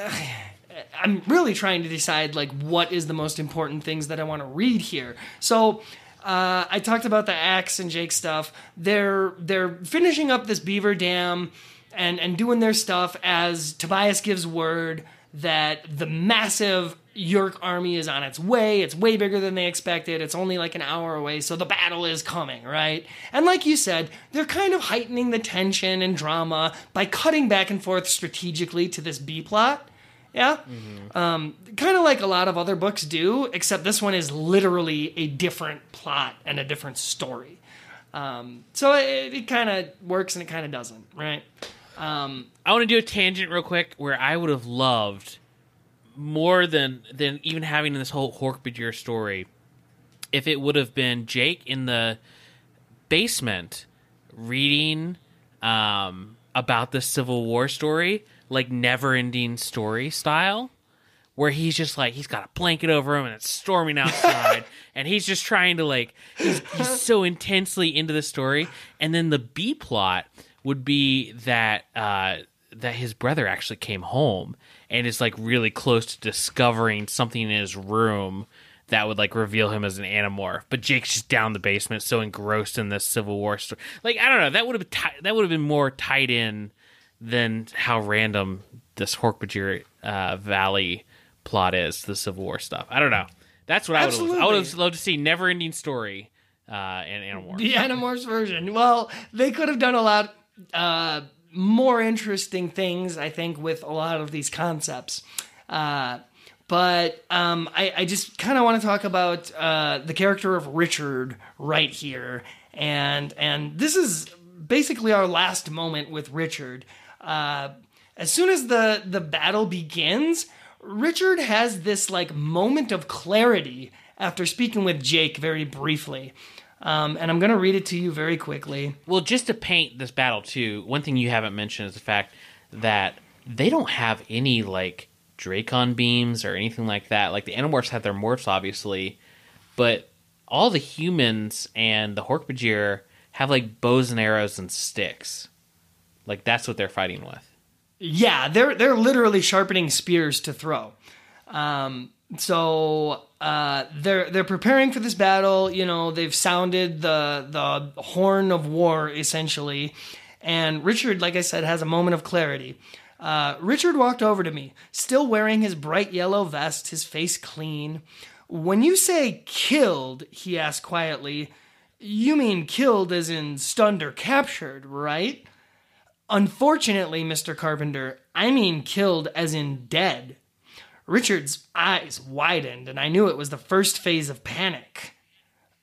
I'm really trying to decide like what is the most important things that I want to read here. So. Uh, I talked about the Ax and Jake stuff. They're they're finishing up this beaver dam and and doing their stuff as Tobias gives word that the massive Yeerk army is on its way. It's way bigger than they expected. It's only like an hour away, so the battle is coming, right? And like you said, they're kind of heightening the tension and drama by cutting back and forth strategically to this B plot. Yeah? Um, kind of like a lot of other books do, except this one is literally a different plot and a different story. Um, so it, it kind of works and it kind of doesn't, right? Um, I want to do a tangent real quick where I would have loved more than than even having this whole Hork-Bajir story if it would have been Jake in the basement reading um, about the Civil War story, like never-ending story style, where he's just like he's got a blanket over him and it's storming outside, *laughs* and he's just trying to like he's, he's so intensely into the story, and then the B plot would be that uh, that his brother actually came home and is like really close to discovering something in his room that would like reveal him as an animorph. But Jake's just down the basement, so engrossed in this Civil War story. Like I don't know, that would have that would have been more tied in than how random this Hork-Bajir uh, Valley plot is. The Civil War stuff. I don't know. That's what I would. have I would have loved to see never ending story uh, and Animorphs. the Animorphs version. Well, they could have done a lot uh, more interesting things, I think, with a lot of these concepts. Uh, but um, I, I, just kind of want to talk about uh, the character of Richard right here, and and this is basically our last moment with Richard. Uh, as soon as the the battle begins, Richard has this like moment of clarity after speaking with Jake very briefly. Um, and I'm going to read it to you very quickly. Well, just to paint this battle too, one thing you haven't mentioned is the fact that they don't have any like Dracon beams or anything like that. Like the Animorphs have their morphs, obviously, but all the humans and the Hork-Bajir have like bows and arrows and sticks. Like that's what they're fighting with. Yeah, they're they're literally sharpening spears to throw. Um, so uh, they're they're preparing for this battle. You know, they've sounded the the horn of war essentially, and Richard, like I said, has a moment of clarity. Uh, Richard walked over to me, still wearing his bright yellow vest, his face clean. When you say killed, he asked quietly, you mean killed as in stunned or captured, right? Unfortunately, Mr. Carpenter, I mean killed as in dead. Richard's eyes widened, and I knew it was the first phase of panic.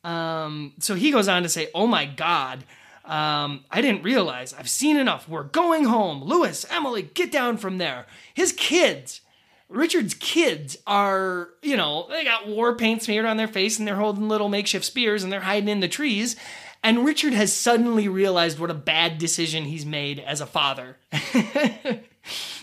Um, so he goes on to say, Oh my God, um, I didn't realize. I've seen enough. We're going home. Lewis, Emily, get down from there. His kids, Richard's kids, are, you know, they got war paint smeared on their face and they're holding little makeshift spears and they're hiding in the trees. And Richard has suddenly realized what a bad decision he's made as a father. *laughs*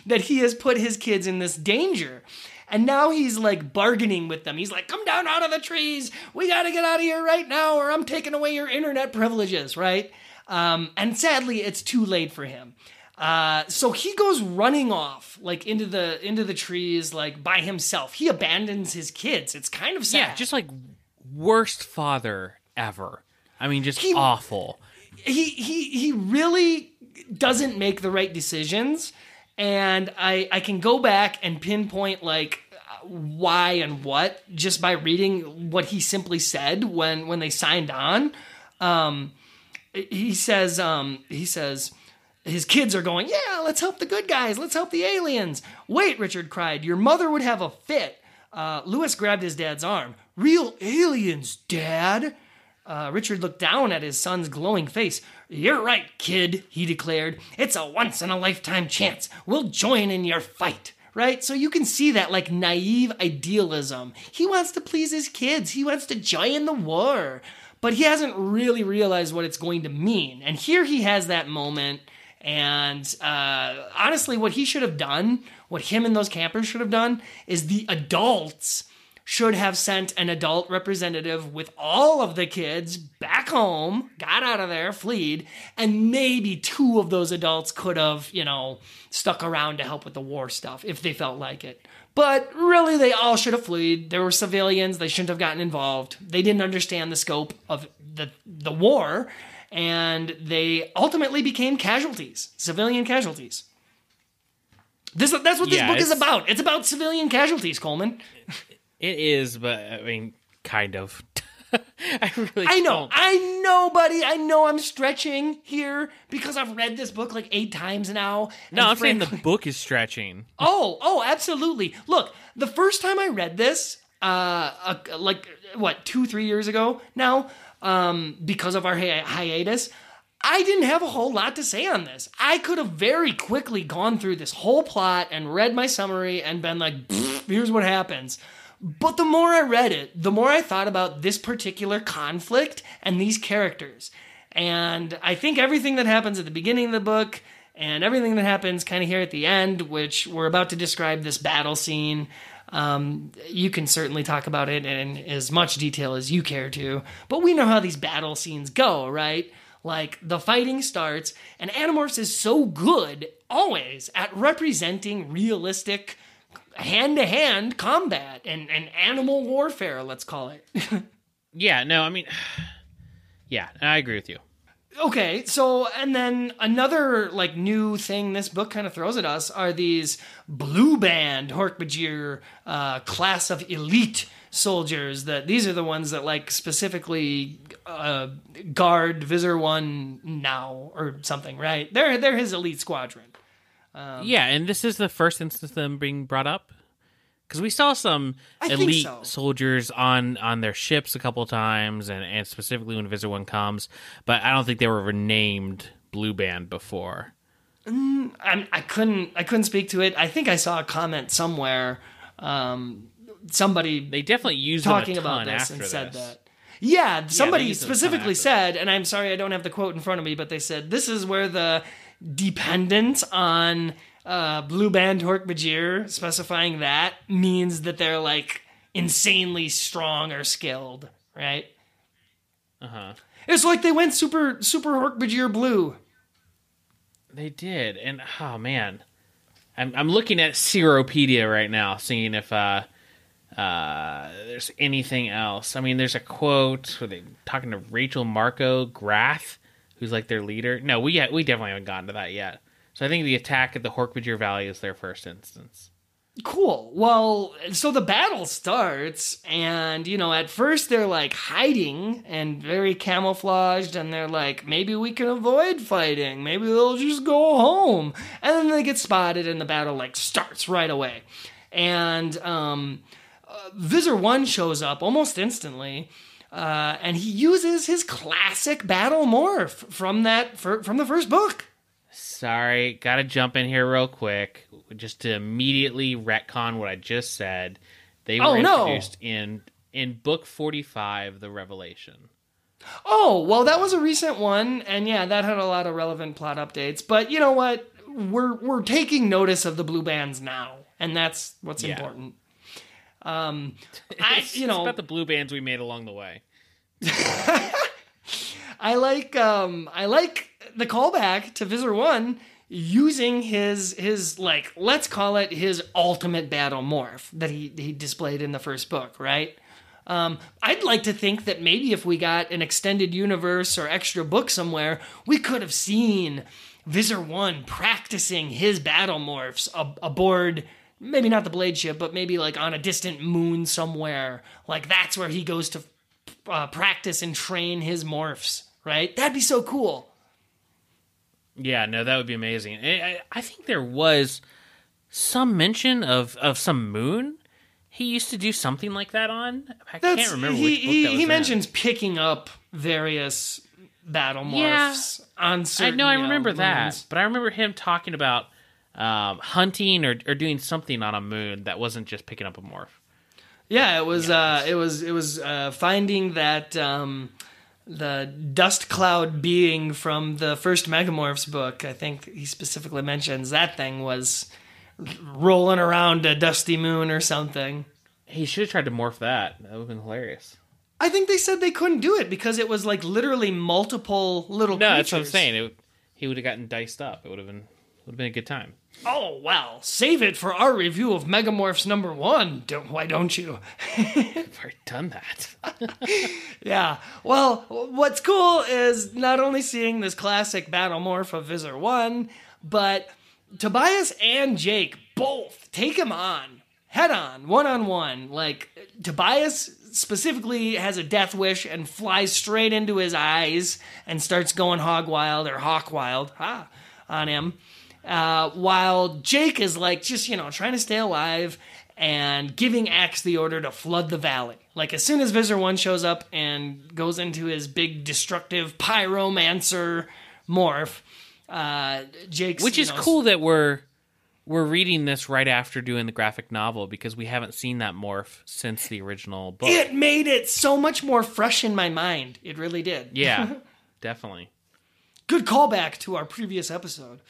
that he has put his kids in this danger. And now he's like bargaining with them. He's like, come down out of the trees. We got to get out of here right now, or I'm taking away your internet privileges, right? Um, and sadly, it's too late for him. Uh, so he goes running off like into the into the trees like by himself. He abandons his kids. It's kind of sad. Yeah, just like worst father ever. I mean, just he, awful. He he he really doesn't make the right decisions, and I I can go back and pinpoint like why and what just by reading what he simply said when when they signed on. Um, he says um, he says his kids are going yeah let's help the good guys. Let's help the aliens. Wait richard cried your mother would have a fit. Uh, lewis grabbed his dad's arm. Real aliens dad. Uh, richard looked down at his son's glowing face you're right kid he declared it's a once in a lifetime chance we'll join in your fight right? So you can see that like naive idealism. He wants to please his kids. He wants to join in the war but he hasn't really realized what it's going to mean. And here he has that moment. And uh, honestly, what he should have done, what him and those campers should have done, is the adults should have sent an adult representative with all of the kids back home, got out of there, fleed, and maybe two of those adults could have, you know, stuck around to help with the war stuff if they felt like it. But really, they all should have fled. There were civilians. They shouldn't have gotten involved. They didn't understand the scope of the, the war, and they ultimately became casualties, civilian casualties. This, that's what this yeah, book is about. It's about civilian casualties, Coleman. *laughs* It is, but I mean, kind of. *laughs* I really I know. Don't. I know, buddy. I know I'm stretching here because I've read this book like eight times now. No, I'm saying the book is stretching. Oh, oh, absolutely. Look, the first time I read this, uh, uh like what, two, three years ago now, um, because of our hi- hiatus, I didn't have a whole lot to say on this. I could have very quickly gone through this whole plot and read my summary and been like, here's what happens. But the more I read it, the more I thought about this particular conflict and these characters. And I think everything that happens at the beginning of the book and everything that happens kind of here at the end, which we're about to describe this battle scene, um, you can certainly talk about it in as much detail as you care to. But we know how these battle scenes go, right? Like the fighting starts, and Animorphs is so good always at representing realistic hand to hand combat and, and animal warfare, let's call it. *laughs* yeah, no, I mean, *sighs* yeah, I agree with you. okay, so and then another like new thing this book kind of throws at us are these blue band Hork-Bajir uh, class of elite soldiers. That these are the ones that like specifically uh, guard Visser One now or something, right? They're they're his elite squadron. Yeah, and this is the first instance of them being brought up because we saw some I elite so. soldiers on on their ships a couple times, and, and specifically when Visser One comes, but I don't think they were named Blue Band before. I'm, I couldn't I couldn't speak to it. I think I saw a comment somewhere. Um, somebody They definitely used talking them a ton about this and said this. that. Yeah, somebody used it a ton specifically said, and I'm sorry I don't have the quote in front of me, but they said this is where the dependence on uh, Blue Band Hork-Bajir specifying that means that they're like insanely strong or skilled, right? Uh huh. It's like they went super super Hork-Bajir blue. They did, and oh man, I'm I'm looking at Seropedia right now, seeing if uh uh there's anything else. I mean, there's a quote where they talking to Rachel Marco Grath, who's like their leader. No, we we definitely haven't gotten to that yet. So I think the attack at the Hork-Bajir Valley is their first instance. Cool. Well, so the battle starts, and you know, at first they're like hiding and very camouflaged, and they're like, maybe we can avoid fighting. Maybe they'll just go home. And then they get spotted, and the battle like starts right away. And um, uh, Visser One shows up almost instantly. Uh, and he uses his classic battle morph from that from the first book. Sorry, gotta jump in here real quick, just to immediately retcon what I just said. They were Oh, no. introduced in in book forty five, the Revelation. Oh, well, that was a recent one, and yeah, that had a lot of relevant plot updates. But you know what? We're we're taking notice of the blue bands now, and that's what's Yeah. important. Um, *laughs* I, you know, about the blue bands we made along the way. *laughs* I like um, I like the callback to Visser One using his his like let's call it his ultimate battle morph that he he displayed in the first book, right? Um, I'd like to think that maybe if we got an extended universe or extra book somewhere, we could have seen Visser One practicing his battle morphs ab- aboard. Maybe not the blade ship, but maybe like on a distant moon somewhere. Like that's where he goes to uh, practice and train his morphs. Right? That'd be so cool. Yeah, no, that would be amazing. I, I, think there was some mention of of some moon. He used to do something like that on. I That's, can't remember he, which book he, that was he in. mentions picking up various battle Yeah. morphs on I know, I remember that, but I remember him talking about um, hunting or or doing something on a moon that wasn't just picking up a morph. Yeah, it was. Uh, it was. It was uh, finding that um, the dust cloud being from the first Megamorphs book. I think he specifically mentions that thing was rolling around a dusty moon or something. He should have tried to morph that. That would have been hilarious. I think they said they couldn't do it because it was like literally multiple little. No, creatures. that's what I'm saying. It, he would have gotten diced up. It would have been would have been a good time. Oh well, save it for our review of Megamorphs number one. Don't, why don't you? *laughs* I've already done that. *laughs* Yeah. Well, what's cool is not only seeing this classic battle morph of Visser 1, but Tobias and Jake both take him on head on, one on one. Like, Tobias specifically has a death wish and flies straight into his eyes and starts going hog wild or hawk wild ha, on him. Uh, while Jake is like just, you know, trying to stay alive and giving Ax the order to flood the valley. Like as soon as Visser 1 shows up and goes into his big destructive pyromancer morph, uh, Jake's Which you is know, cool that we're we're reading this right after doing the graphic novel because we haven't seen that morph since the original book. It made it so much more fresh in my mind. It really did. yeah, *laughs* definitely. good callback to our previous episode.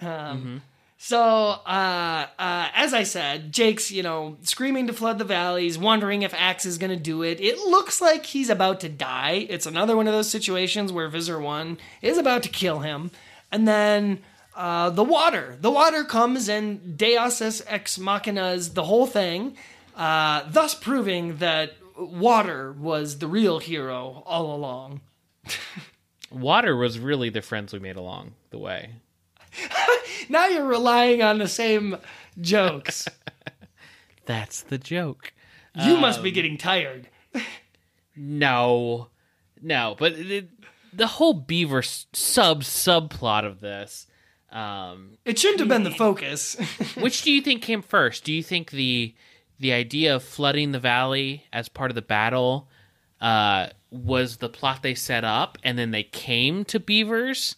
Um, So, uh, uh, as I said, Jake's, you know, screaming to flood the valleys, wondering if Ax is going to do it. It looks like he's about to die. It's another one of those situations where Visser 1 is about to kill him. And then uh, the water. The water comes and Deus ex machinas the whole thing, uh, thus proving that water was the real hero all along. *laughs* Water was really the friends we made along the way. *laughs* Now you're relying on the same jokes. *laughs* That's the joke. You must Um, be getting tired. No, no, but it, the whole beaver sub subplot of this. Um, It shouldn't have been the focus. *laughs* which do you think came first? Do you think the the idea of flooding the valley as part of the battle uh, was the plot they set up, and then they came to beavers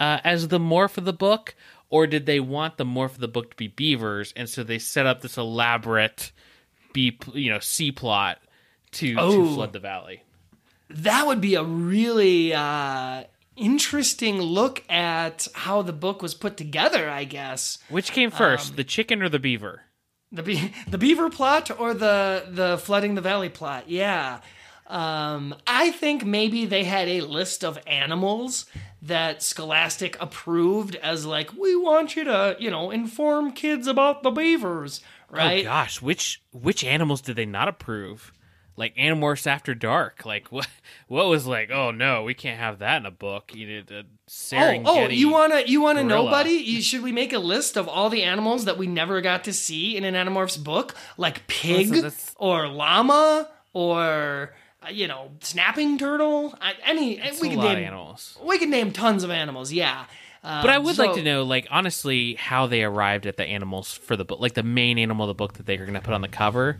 uh, as the morph of the book, or did they want the morph of the book to be beavers, and so they set up this elaborate B, you know, C plot to, to Oh. flood the valley? that would be a really uh, interesting look at how the book was put together, I guess. Which came first, the chicken or the beaver? The be- *laughs* the beaver plot or the the flooding the valley plot? Yeah. Um, I think maybe they had a list of animals that Scholastic approved as like we want you to, you know, inform kids about the beavers, right? Oh gosh, which which animals did they not approve? Like Animorphs After Dark. Like what? What was like? Oh no, we can't have that in a book. You need a Oh, Serengeti. oh, you wanna you wanna know, buddy? You, should we make a list of all the animals that we never got to see in an Animorphs book, like pig that's- or llama or you know snapping turtle? Uh, any we can name animals. we can name tons of animals. Yeah, uh, But I would like to know, like honestly, how they arrived at the animals for the book, like the main animal of the book that they were going to put on the cover.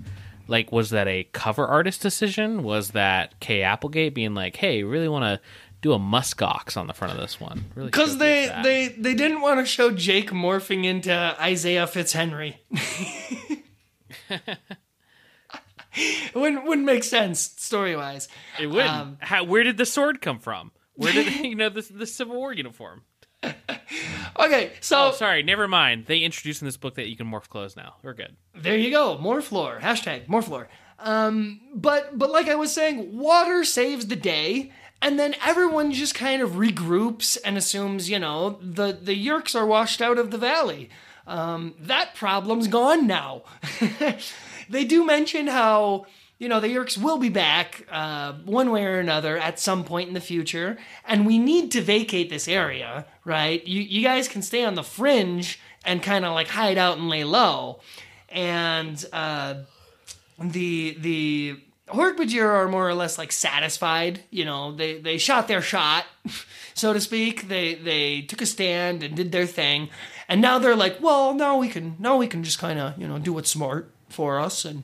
Like, was that a cover artist decision? Was that Kay Applegate being like, "Hey, really want to do a muskox on the front of this one"? Really Because they, that. they they didn't want to show Jake morphing into Isaiah Fitzhenry. *laughs* *laughs* wouldn't wouldn't make sense story wise. it wouldn't. um, how, where did the sword come from? Where did *laughs* *laughs* you know the the Civil War uniform? Okay, so Oh, sorry, never mind. They introduced in this book that you can morph clothes now. We're good. There you go. More floor. Hashtag more floor. Um, but but like I was saying, water saves the day, and then everyone just kind of regroups and assumes, you know, the the Yeerks are washed out of the valley. Um, that problem's gone now. They do mention how you know the Yeerks will be back uh, one way or another at some point in the future, and we need to vacate this area, right? You you guys can stay on the fringe and kind of like hide out and lay low, and uh, the the Hork-Bajir are more or less like satisfied. You know, they they shot their shot, *laughs* so to speak. They they took a stand and did their thing, and now they're like, well, now we can now we can just kind of you know do what's smart for us and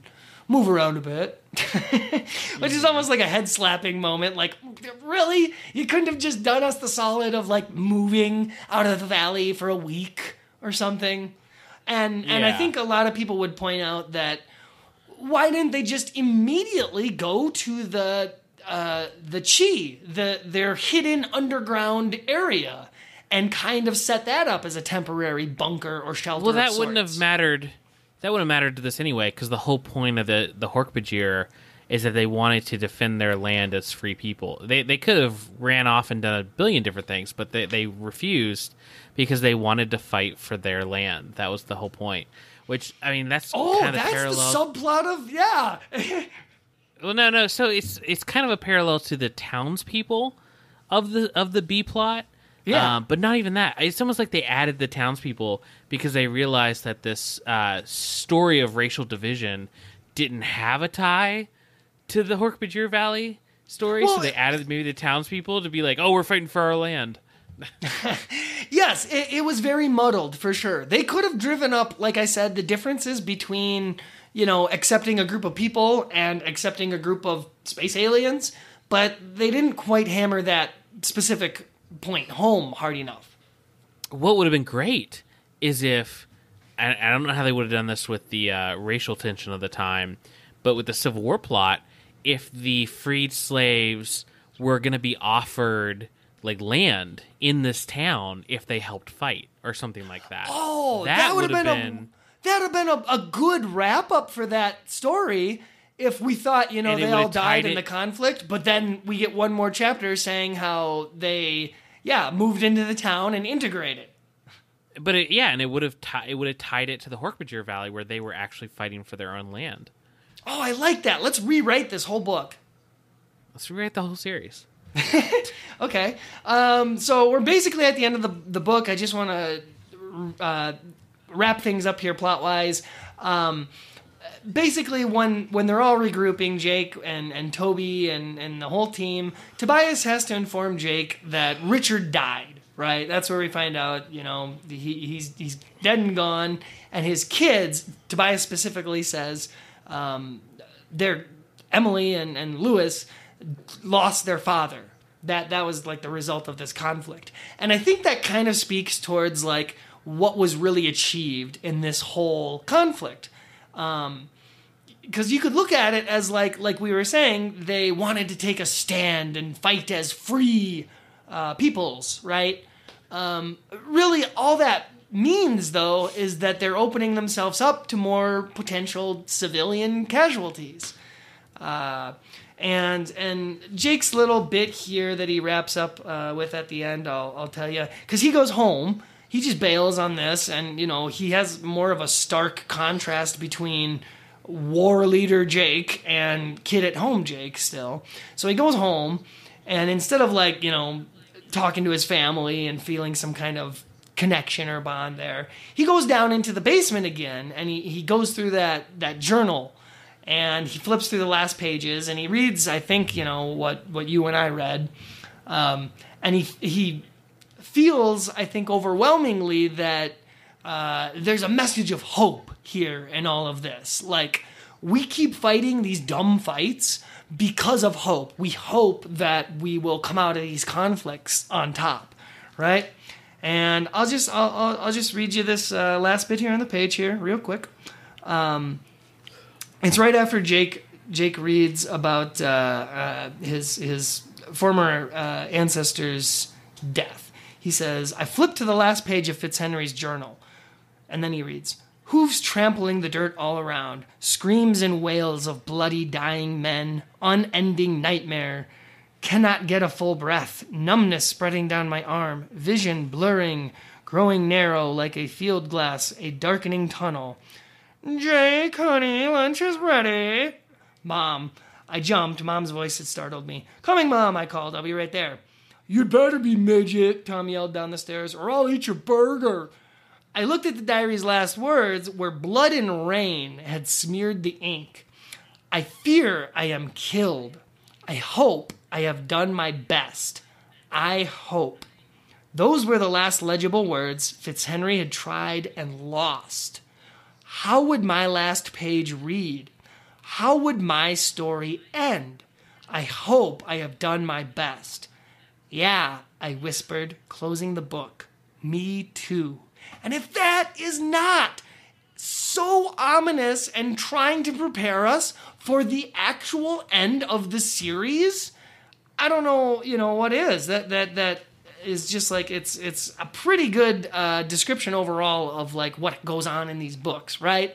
move around a bit, *laughs* which is almost like a head slapping moment. Like, really, you couldn't have just done us the solid of like moving out of the valley for a week or something. And and I think a lot of people would point out that why didn't they just immediately go to the uh, the Chee, the their hidden underground area, and kind of set that up as a temporary bunker or shelter? Well, that wouldn't have mattered. That wouldn't have mattered to this anyway, because the whole point of the the Hork-Bajir is that they wanted to defend their land as free people. They they could have ran off and done a billion different things, but they they refused because they wanted to fight for their land. That was the whole point. Which I mean, that's Oh, kind of that's parallel. the subplot of yeah. *laughs* Well, no, no. So it's it's kind of a parallel to the townspeople of the of the B plot. Yeah. Um, but not even that. It's almost like they added the townspeople because they realized that this uh, story of racial division didn't have a tie to the Hork-Bajir Valley story. Well, so they added maybe the townspeople to be like, "Oh, we're fighting for our land." *laughs* Yes, it, it was very muddled for sure. They could have driven up, like I said, the differences between, you know, accepting a group of people and accepting a group of space aliens, but they didn't quite hammer that specific point home hard enough. what would have been great is if I, I don't know how they would have done this with the uh, racial tension of the time, but with the Civil War plot, if the freed slaves were going to be offered like land in this town if they helped fight or something like that. Oh, that, would have been, a that would have been a, a good wrap up for that story if we thought you know they all died in it- the conflict, but then we get one more chapter saying how they yeah moved into the town and integrated. but it, yeah, and it would have ti- it would have tied it to the Hork-Bajir Valley where they were actually fighting for their own land. Oh, I like that. Let's rewrite this whole book. Let's rewrite the whole series. *laughs* okay. Um, so we're basically at the end of the, the book. I just want to uh, wrap things up here plot wise. Um, basically, when when they're all regrouping, Jake and, and Toby and, and the whole team, Tobias has to inform Jake that Richard died. Right, that's where we find out. You know, he, he's he's dead and gone, and his kids. Tobias specifically says, um, they're Emily and and Lewis lost their father. That that was like the result of this conflict. And I think that kind of speaks towards like what was really achieved in this whole conflict. Um, because you could look at it as like like we were saying they wanted to take a stand and fight as free uh, peoples right? Um, really all that means though is that they're opening themselves up to more potential civilian casualties. Uh, and and Jake's little bit here that he wraps up uh, with at the end, I'll, I'll tell you, because he goes home, he just bails on this, and you know he has more of a stark contrast between war leader Jake and kid at home Jake still. So he goes home, and instead of like you know talking to his family and feeling some kind of connection or bond there, he goes down into the basement again, and he, he goes through that that journal and he flips through the last pages and he reads i think you know what what you and i read um, and he he feels i think overwhelmingly that uh, there's a message of hope here in all of this. Like we keep fighting these dumb fights because of hope. We hope that we will come out of these conflicts on top right? And i'll just i'll, I'll, I'll just read you this uh, last bit here on the page here real quick. Um, it's right after Jake Jake reads about uh, uh, his his former uh, ancestor's death. He says, "I flip to the last page of Fitzhenry's journal, and then he reads." Hooves trampling the dirt all around, screams and wails of bloody dying men, unending nightmare. Cannot get a full breath, numbness spreading down my arm, vision blurring, growing narrow like a field glass, a darkening tunnel. Jake, honey, lunch is ready. Mom. I jumped. Mom's voice had startled me. Coming, Mom, I called. I'll be right there. You'd better be, midget, Tom yelled down the stairs, or I'll eat your burger. I looked at the diary's last words where blood and rain had smeared the ink. I fear I am killed. I hope I have done my best. I hope. Those were the last legible words Fitzhenry had tried and lost. How would my last page read? How would my story end? I hope I have done my best. Yeah, I whispered, closing the book. Me too. And if that is not so ominous and trying to prepare us for the actual end of the series, I don't know, you know, what is. That that that is just like it's it's a pretty good uh, description overall of like what goes on in these books, right?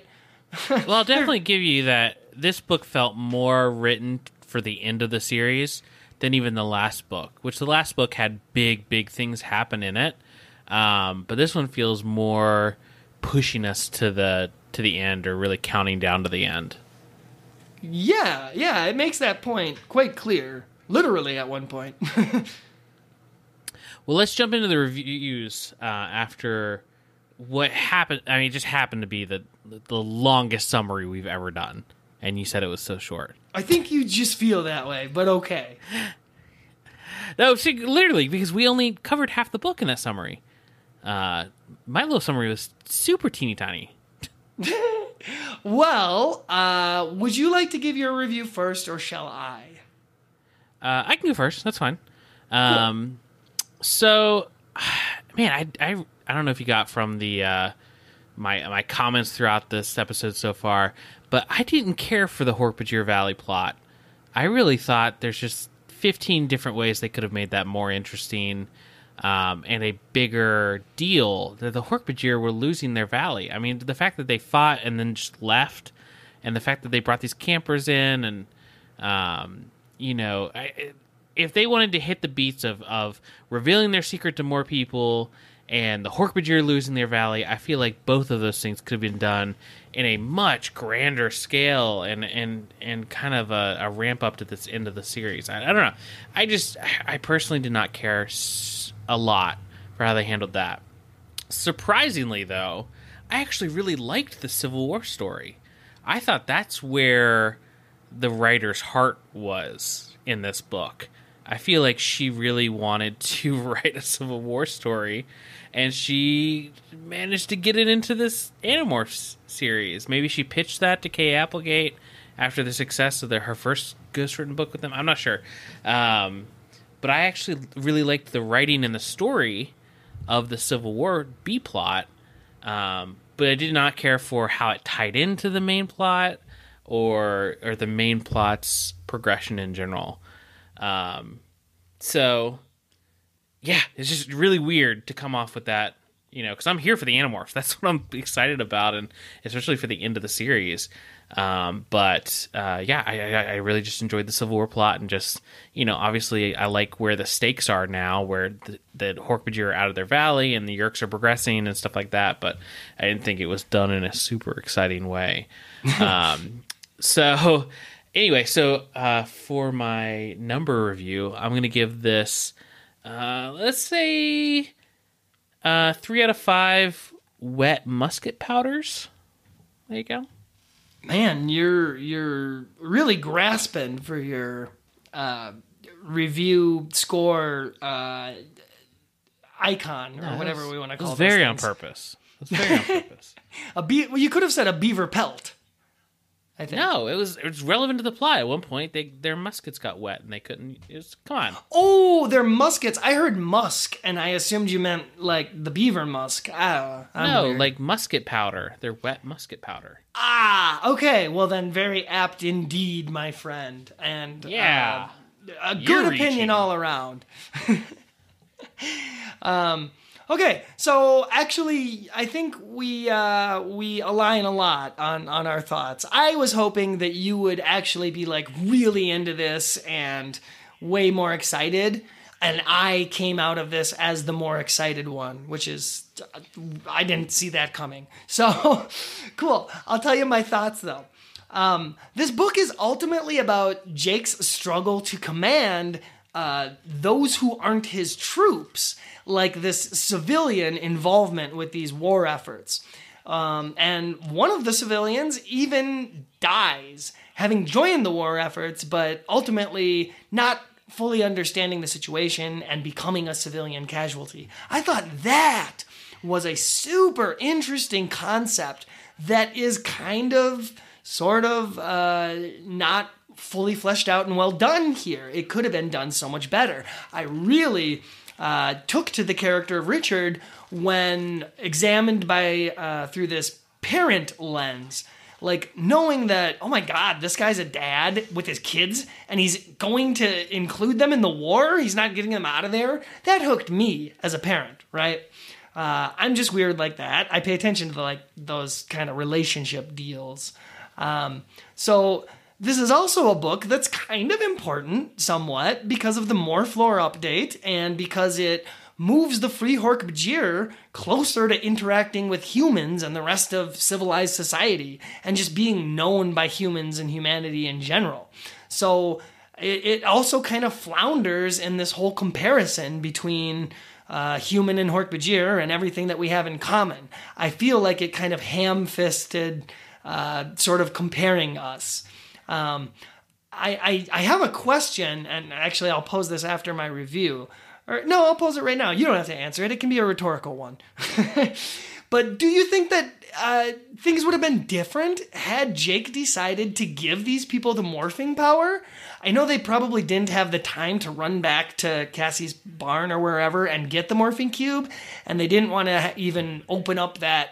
well, I'll *laughs* definitely give you that this book felt more written for the end of the series than even the last book, which the last book had big, big things happen in it. Um, but this one feels more pushing us to the to the end or really counting down to the end. Yeah, yeah, it makes that point quite clear. Literally at one point. *laughs* Well, let's jump into the reviews uh, after what happened. I mean, it just happened to be the the longest summary we've ever done, and you said it was so short. I think you just feel that way, but okay. *laughs* No, see, literally, because we only covered half the book in that summary. Uh, my little summary was super teeny tiny. *laughs* well, uh, would you like to give your review first, or shall I? Uh, I can go first. That's fine. Um, so, *sighs* man, I, I I don't know if you got from the uh, my my comments throughout this episode so far, but I didn't care for the Hork-Bajir Valley plot. I really thought there's just 15 different ways they could have made that more interesting um, and a bigger deal that the Hork-Bajir were losing their valley. I mean, the fact that they fought and then just left, and the fact that they brought these campers in, and um, you know, I, if they wanted to hit the beats of of revealing their secret to more people and the Hork-Bajir losing their valley, I feel like both of those things could have been done in a much grander scale and and and kind of a, a ramp up to this end of the series. I, I, don't know. I just I personally did not care a lot for how they handled that. Surprisingly, though, I actually really liked the Civil War story. I thought that's where the writer's heart was in this book. I feel like she really wanted to *laughs* write a Civil War story, and she managed to get it into this Animorphs series. Maybe she pitched that to Kay Applegate after the success of the, her first ghostwritten book with them. I'm not sure, um, but I actually really liked the writing and the story of the Civil War B plot. Um, but I did not care for how it tied into the main plot or or the main plot's progression in general. Um, so yeah, it's just really weird to come off with that, you know, because I'm here for the Animorphs. *laughs* That's what I'm excited about, and especially for the end of the series. Um, but uh, yeah, I, I, I, really just enjoyed the Civil War plot, and just you know, obviously, I like where the stakes are now, where the, the Hork-Bajir are out of their valley, and the Yeerks are progressing and stuff like that. But I didn't think it was done in a super exciting way. *laughs* um, so anyway, so uh, for my number review, I'm going to give this, uh, let's say, uh, three out of five wet musket powders. There you go. Man, you're you're really grasping for your uh, review score uh, icon or no, whatever we want to call it. It's very on purpose. It's very on *laughs* purpose. a be- well, you could have said a beaver pelt. I think. No, it was it was relevant to the plot. At one point, they their muskets got wet and they couldn't. It was, come on. Oh, their muskets. I heard musk, and I assumed you meant like the beaver musk. Ah, no, weird. like musket powder. They're wet musket powder. Ah, okay. Well, then, very apt indeed, my friend. And yeah, uh, a good You're opinion reaching. all around. *laughs* um Okay, so actually, I think we uh, we align a lot on on our thoughts. I was hoping that you would actually be like really into this and way more excited, and I came out of this as the more excited one, which is I didn't see that coming. *laughs* So cool. I'll tell you my thoughts though. Um, this book is ultimately about Jake's struggle to command uh, those who aren't his troops, like this civilian involvement with these war efforts. Um, and one of the civilians even dies, having joined the war efforts, but ultimately not fully understanding the situation and becoming a civilian casualty. I thought that was a super interesting concept that is kind of, sort of, uh, not fully fleshed out and well done here. It could have been done so much better. I really uh, took to the character of Richard when examined by uh, through this parent lens. Like knowing that, oh my God, this guy's a dad with his kids, and he's going to include them in the war. He's not getting them out of there. That hooked me as a parent, right? Uh, I'm just weird like that. I pay attention to the, like those kind of relationship deals. Um, so this is also a book that's kind of important, somewhat, because of the Morphlore update and because it moves the Free Hork-Bajir closer to interacting with humans and the rest of civilized society and just being known by humans and humanity in general. So it, it also kind of flounders in this whole comparison between uh, human and Hork-Bajir and everything that we have in common. I feel like it kind of ham fisted, uh, sort of comparing us. Um, I, I, I have a question, and actually, I'll pose this after my review. Or no, I'll pose it right now. You don't have to answer it. It can be a rhetorical one. *laughs* but do you think that uh, things would have been different had Jake decided to give these people the morphing power? I know they probably didn't have the time to run back to Cassie's barn or wherever and get the morphing cube, and they didn't want to even open up that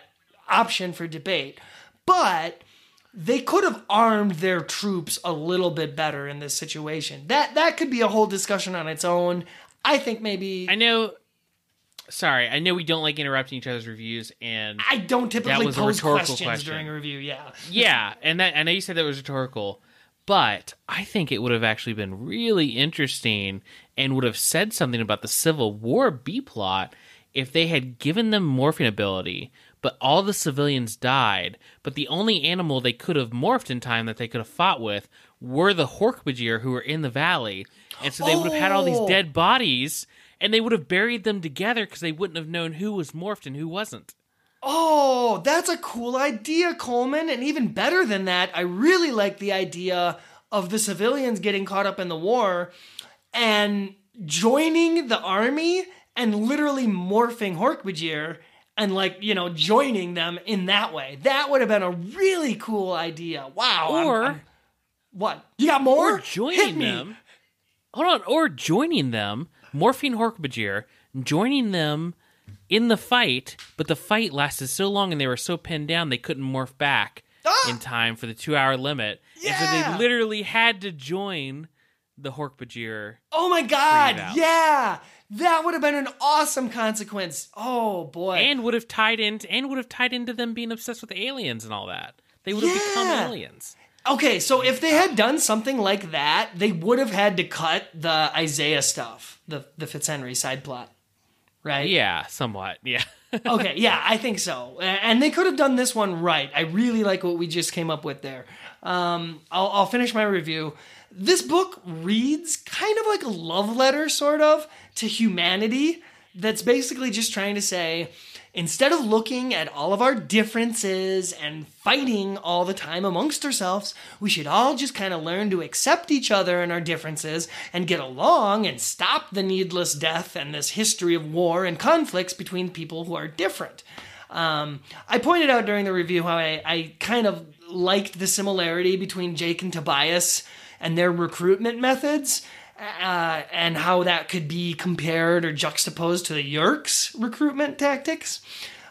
option for debate. But they could have armed their troops a little bit better in this situation. That that could be a whole discussion on its own. I think maybe I know sorry, I know we don't like interrupting each other's reviews and I don't typically pose questions question. during a review, yeah. *laughs* yeah, and that I know you said that was rhetorical, but I think it would have actually been really interesting and would have said something about the Civil War B plot if they had given them morphing ability but all the civilians died. But the only animal they could have morphed in time that they could have fought with were the Hork-Bajir who were in the valley. And so they would have had all these Oh. dead bodies, and they would have buried them together because they wouldn't have known who was morphed and who wasn't. Oh, that's a cool idea, Coleman. And even better than that, I really like the idea of the civilians getting caught up in the war and joining the army and literally morphing Hork-Bajir and like, you know, joining them in that way. That would have been a really cool idea. Wow. I'm- Or I'm- what? You got more? or joining them. Hold on, or joining them, morphine Hork-Bajir, joining them in the fight, but the fight lasted so long and they were so pinned down they couldn't morph back Ah! in time for the two-hour limit, and so they literally had to join the Hork-Bajir. Oh my god. Yeah. That would have been an awesome consequence. Oh boy. and would have tied into and would have tied into them being obsessed with aliens and all that. They would have become aliens. Okay, so if they had done something like that, they would have had to cut the Isaiah stuff, the the Fitzhenry side plot, right? Yeah, somewhat. Yeah. *laughs* okay, yeah, I think so. And they could have done this one right. I really like what we just came up with there. Um, I'll, I'll finish my review. This book reads kind of like a love letter, sort of, to humanity. That's basically just trying to say, instead of looking at all of our differences and fighting all the time amongst ourselves, we should all just kind of learn to accept each other and our differences and get along and stop the needless death and this history of war and conflicts between people who are different. Um, I pointed out during the review how I, I kind of liked the similarity between Jake and Tobias and their recruitment methods. Uh, and how that could be compared or juxtaposed to the Yeerks' recruitment tactics.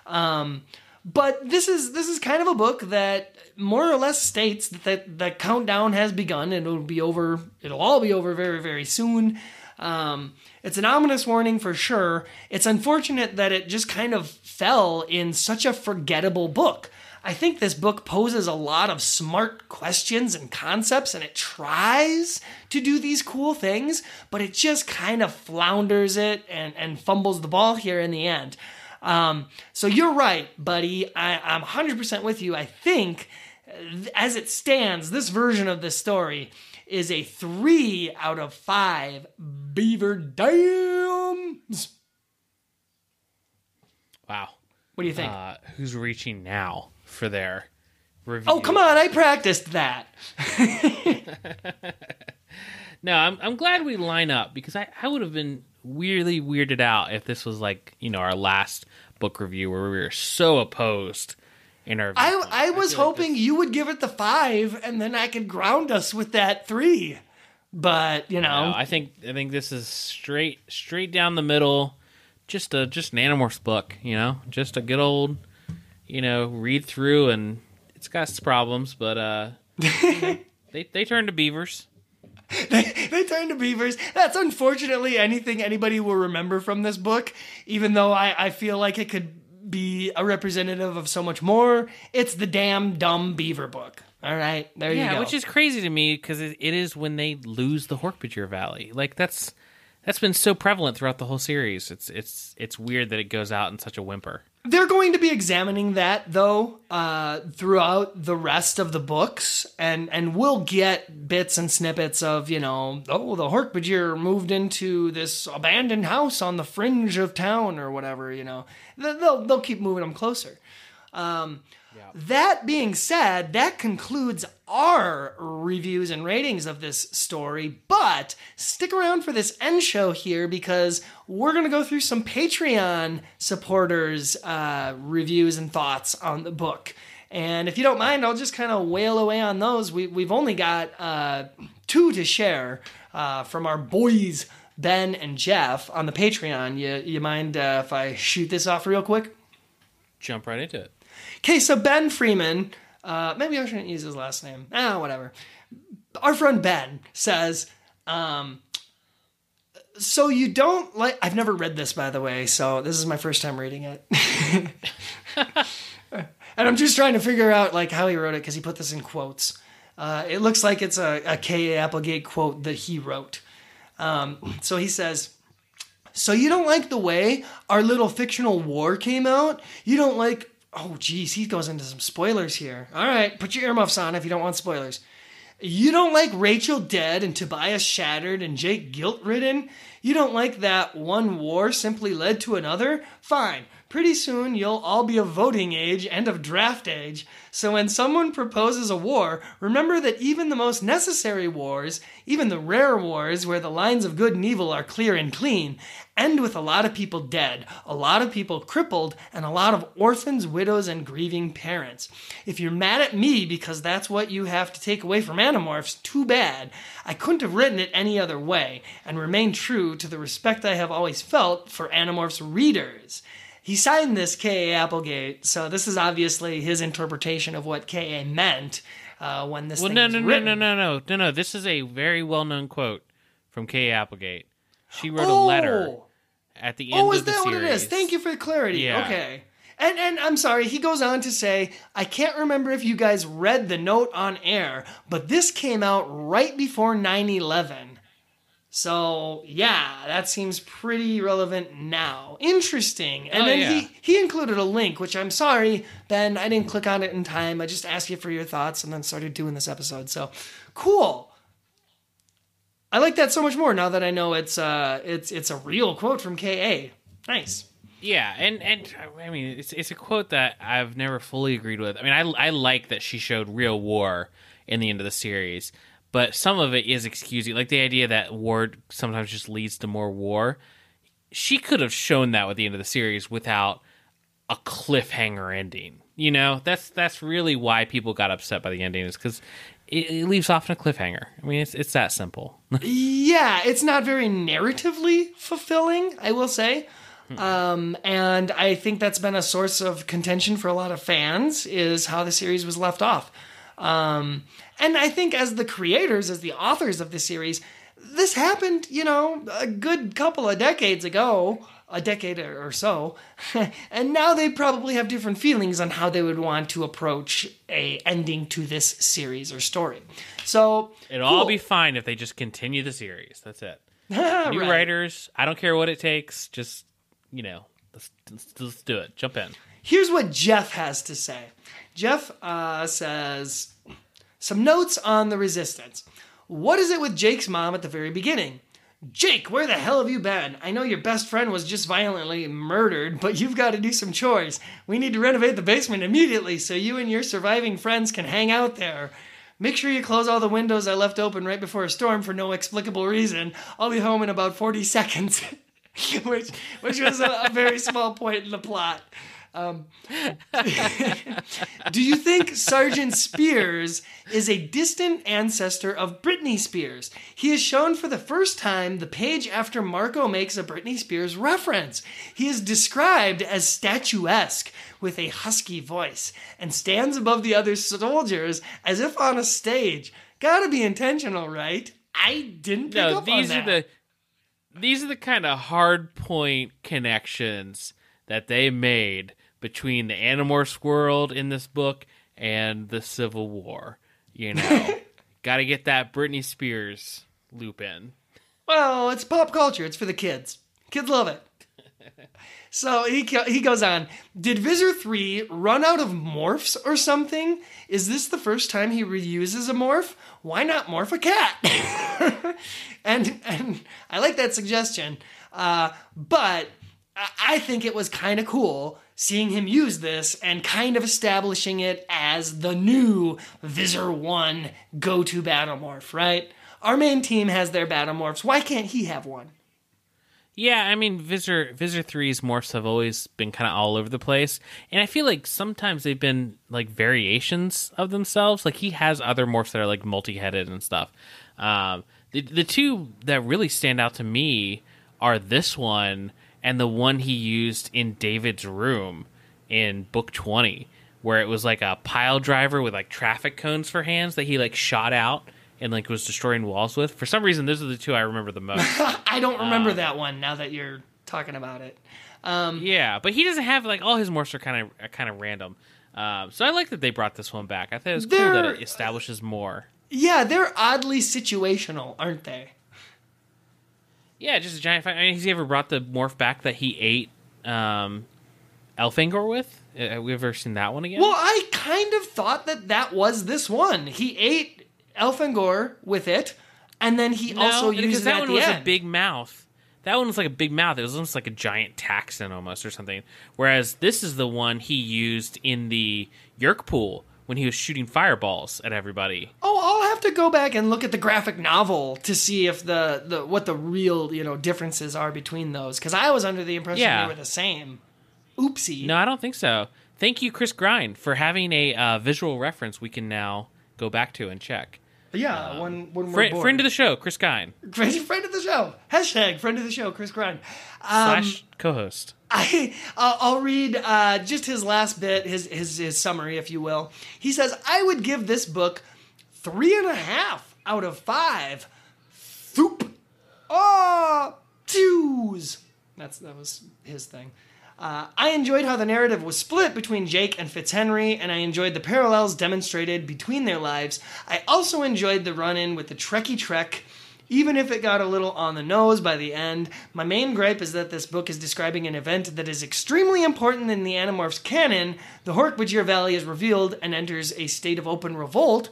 Um, but this is this is kind of a book that more or less states that the countdown has begun and it'll be over. It'll all be over very very soon. Um, it's an ominous warning for sure. It's unfortunate that it just kind of fell in such a forgettable book. I think this book poses a lot of smart questions and concepts, and it tries to do these cool things, but it just kind of flounders it and, and fumbles the ball here in the end. Um, so you're right, buddy. I, I'm 100% with you. I think, uh, as it stands, this version of the story is a three out of five beaver dams. wow. What do you think? Uh, who's reaching now for their review? oh, come on. I practiced that. *laughs* No, I'm I'm glad we line up because I, I would have been weirdly weirded out if this was like you know our last book review where we were so opposed in our. I, viewpoint. I was like hoping this- you would give it the five and then I could ground us with that three. But, you know. No, I think I think this is straight straight down the middle, just a just an Animorphs book, you know, just a good old, you know, read through and it's got its problems, but uh, *laughs* they they turn to beavers. they, they turn to beavers. That's unfortunately anything anybody will remember from this book, even though I, I feel like it could be a representative of so much more. It's the damn dumb beaver book. All right, there you go. Yeah, which is crazy to me because it, it is when they lose the Hork-Bajir Valley. Like that's that's been so prevalent throughout the whole series. It's it's it's weird that it goes out in such a whimper. They're going to be examining that though uh, throughout the rest of the books, and and we'll get bits and snippets of you know oh the Hork-Bajir moved into this abandoned house on the fringe of town or whatever you know They- they'll they'll keep moving them closer. Um, That being said, that concludes our reviews and ratings of this story. But stick around for this end show here because we're going to go through some Patreon supporters' uh, reviews and thoughts on the book. And if you don't mind, I'll just kind of wail away on those. We, we've only got uh, two to share uh, from our boys, Ben and Jeff, on the Patreon. You, you mind uh, if I shoot this off real quick? Jump right into it. Okay, so Ben Freeman, uh, maybe I shouldn't use his last name. Ah, whatever. Our friend Ben says, um, so you don't like. I've never read this, by the way, so this is my first time reading it. *laughs* and I'm just trying to figure out like how he wrote it because he put this in quotes. Uh, it looks like it's a, a K.A. Applegate quote that he wrote. Um, so he says, so you don't like the way our little fictional war came out? You don't like oh, geez, he goes into some spoilers here. All right, put your earmuffs on if you don't want spoilers. You don't like Rachel dead and Tobias shattered and Jake guilt ridden? You don't like that one war simply led to another? Fine. Pretty soon you'll all be of voting age and of draft age. So when someone proposes a war, remember that even the most necessary wars, even the rare wars where the lines of good and evil are clear and clean, end with a lot of people dead, a lot of people crippled, and a lot of orphans, widows, and grieving parents. If you're mad at me because that's what you have to take away from Animorphs, too bad. I couldn't have written it any other way, and remain true to the respect I have always felt for Animorphs readers. He signed this K.A. Applegate, so this is obviously his interpretation of what K.A. meant uh, when this Well, no, no, no, no, no, no, no, no. This is a very well-known quote from Kay Applegate. She wrote a Oh! letter at the end of the. Oh, is that series. what it is? Thank you for the clarity. Yeah. Okay. And and I'm sorry, he goes on to say, I can't remember if you guys read the note on air, but this came out right before 9/11. So, yeah, that seems pretty relevant now. Interesting. And Oh, then yeah. he he included a link, which I'm sorry, Ben, I didn't click on it in time. I just asked you for your thoughts and then started doing this episode. So, cool. I like that so much more now that I know it's uh it's it's a real quote from KA. Nice. Yeah, and and I mean, it's it's a quote that I've never fully agreed with. I mean, I I like that she showed real war in the end of the series, but some of it is excusing, like the idea that war sometimes just leads to more war. She could have shown that with the end of the series without a cliffhanger ending. You know, that's that's really why people got upset by the ending is because it, it leaves off in a cliffhanger. I mean, it's it's that simple. *laughs* Yeah, it's not very narratively fulfilling, I will say. Um, and I think that's been a source of contention for a lot of fans is how the series was left off. Um, and I think as the creators, as the authors of the series, this happened, you know, a good couple of decades ago, a decade or so, *laughs* and now they probably have different feelings on how they would want to approach a ending to this series or story. So It'll all be fine if they just continue the series. That's it. *laughs* New Right. writers, I don't care what it takes. Just you know, let's, let's, let's do it. Jump in. Here's what Jeff has to say. Jeff uh, says some notes on the resistance. What is it with Jake's mom at the very beginning? Jake, where the hell have you been? I know your best friend was just violently murdered, but you've got to do some chores. We need to renovate the basement immediately so you and your surviving friends can hang out there. Make sure you close all the windows I left open right before a storm for no explicable reason. I'll be home in about 40 *laughs* seconds. *laughs* which which was a, a very small point in the plot. Um, *laughs* do you think Sergeant Spears is a distant ancestor of Britney Spears? He is shown for the first time the page after Marco makes a Britney Spears reference. He is described as statuesque with a husky voice and stands above the other soldiers as if on a stage. Gotta be intentional, right? I didn't pick No, up these on are that. the these are the kind of hard point connections that they made between the Animorphs world in this book and the Civil War. You know, *laughs* got to get that Britney Spears loop in. Well, it's pop culture. It's for the kids. Kids love it. *laughs* So he he goes on. Did Visser three run out of morphs or something? Is this the first time he reuses a morph? Why not morph a cat? *laughs* and and I like that suggestion. Uh, but I- think it was kind of cool seeing him use this and kind of establishing it as the new Visser one go to battle morph. Right? Our main team has their battle morphs. Why can't he have one? Yeah, I mean, Visser Visser 3's morphs have always been kind of all over the place, and I feel like sometimes they've been like variations of themselves. Like he has other morphs that are like multi-headed and stuff. Um, the the two that really stand out to me are this one and the one he used in David's room in book twenty, where it was like a pile driver with like traffic cones for hands that he like shot out and like was destroying walls with. For some reason, those are the two I remember the most. *laughs* I don't remember that one now that you're talking about it. Yeah, but he doesn't have like all his morphs are kind of kind of random. Um, so I like that they brought this one back. I think it's cool that it establishes more. Yeah, they're oddly situational, aren't they? Yeah, just a giant. Fight. I mean, has he ever brought the morph back that he ate um, Elfangor with? Uh, Have we ever seen that one again? Well, I kind of thought that that was this one. He ate Elfangor with it, and then he No, also used it that at one was end. a big mouth. That one was like a big mouth. It was almost like a giant Taxxon almost or something. Whereas this is the one he used in the Yeerk pool when he was shooting fireballs at everybody. Oh, I'll have to go back and look at the graphic novel to see if the, the what the real you know differences are between those. Because I was under the impression Yeah. they were the same. Oopsie. No, I don't think so. Thank you, Chris Grind, for having a uh, visual reference we can now go back to and check. Yeah, when when we're Friend, friend of the show, Chris Grind, *laughs* friend, friend of the show. Hashtag friend of the show, Chris Grind. Um, slash co-host. *laughs* I uh, I'll read uh, just his last bit, his, his his summary, if you will. He says, "I would give this book three and a half out of five. Thoop, ah, twos. That's that was his thing. Uh, I enjoyed how the narrative was split between Jake and Fitzhenry, and I enjoyed the parallels demonstrated between their lives. I also enjoyed the run-in with the Trekkie Trek." Even if it got a little on the nose by the end, my main gripe is that this book is describing an event that is extremely important in the Animorphs canon. The Hork-Bajir Valley is revealed and enters a state of open revolt,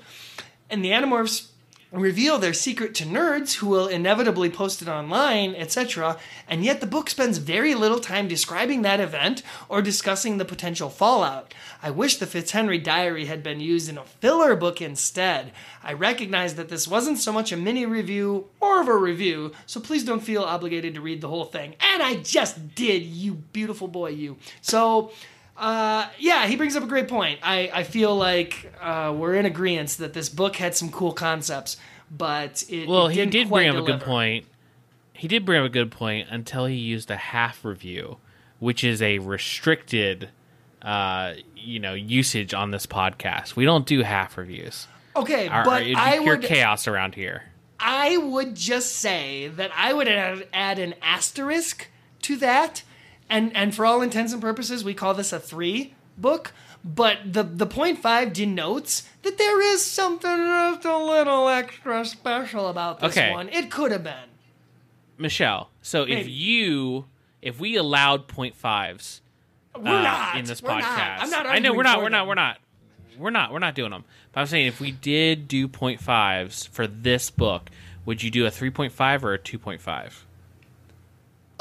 and the Animorphs reveal their secret to nerds who will inevitably post it online, etc. And yet the book spends very little time describing that event or discussing the potential fallout. I wish the Fitzhenry diary had been used in a filler book instead. I recognize that this wasn't so much a mini review, more of a review, so please don't feel obligated to read the whole thing. And I just did, you beautiful boy, you. So, uh, yeah, he brings up a great point. I, I feel like uh, we're in agreement that this book had some cool concepts, but it Well, it he did bring up a good point. He did bring up a good point until he used a half review, which is a restricted, uh, you know, usage on this podcast. We don't do half reviews. Okay, Our, but it'd I would chaos around here. I would just say that I would add, add an asterisk to that, and and for all intents and purposes, we call this a three book. But the the point five denotes that there is something just a little extra special about this Okay. one. It could have been. Michelle, so if Maybe. you, if we allowed point fives We're uh, not in this We're podcast, not. I'm not. I know arguing we're not. for We're not. them. We're not. We're not. We're not doing them. But I'm saying if we did do point fives for this book, would you do a three point five or a two point five?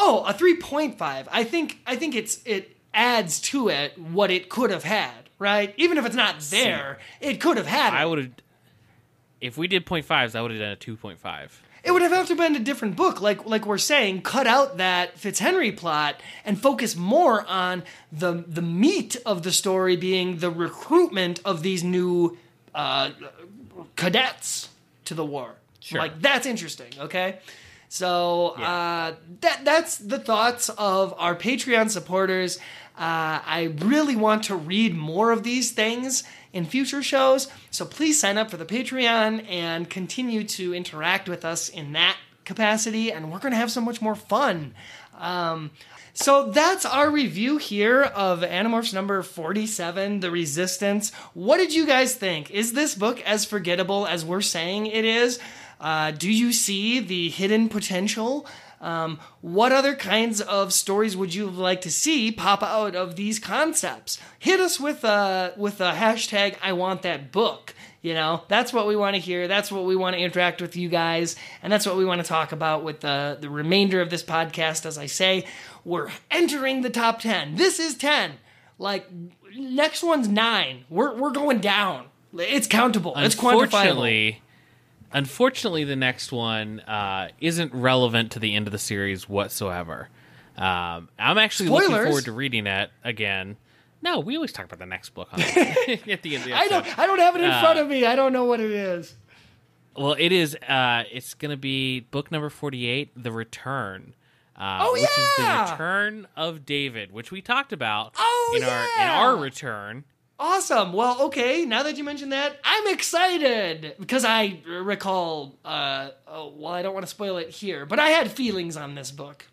Oh, a three point five. I think I think it's it adds to it what it could have had, right? Even if it's not there, it could have had. I would have. If we did point fives, I would have done a two point five. It would have to been a different book, like like we're saying, cut out that Fitzhenry plot and focus more on the the meat of the story being the recruitment of these new uh, cadets to the war. Sure. Like that's interesting. Okay. So uh, that that's the thoughts of our Patreon supporters. Uh, I really want to read more of these things in future shows, so please sign up for the Patreon and continue to interact with us in that capacity. And we're going to have so much more fun. Um, so that's our review here of Animorphs number 47, The Resistance. What did you guys think? Is this book as forgettable as we're saying it is? Uh, do you see the hidden potential? Um, what other kinds of stories would you like to see pop out of these concepts? Hit us with a with a hashtag I want that book. You know, that's what we want to hear. That's what we want to interact with you guys, and that's what we want to talk about with the the remainder of this podcast. As I say, we're entering the top ten. This is ten. Like next one's nine. We're we're going down. It's countable. It's quantifiable. Unfortunately, the next one uh, isn't relevant to the end of the series whatsoever. Um, I'm actually looking forward to reading it again. No, we always talk about the next book on *laughs* at the end the I don't. I don't have it in Uh, front of me. I don't know what it is. Well, it is. Uh, it's going to be book number forty-eight, "The Return," uh, Oh, which is yeah! the return of David, which we talked about Oh, in our in our return. Awesome. Well, okay. Now that you mentioned that, I'm excited because I recall. Uh, oh, well, I don't want to spoil it here, but I had feelings on this book.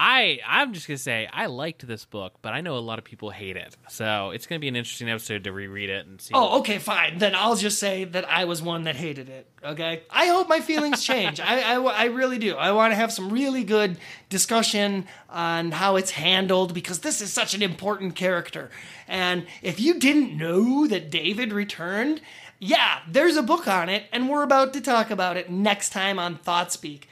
I I'm just gonna say I liked this book, but I know a lot of people hate it. So it's gonna be an interesting episode to reread it and see. Oh, okay, fine. Then I'll just say that I was one that hated it. Okay. I hope my feelings *laughs* change. I, I, I really do. I want to have some really good discussion on how it's handled because this is such an important character. And if you didn't know that David returned, yeah, there's a book on it, and we're about to talk about it next time on ThoughtSpeak.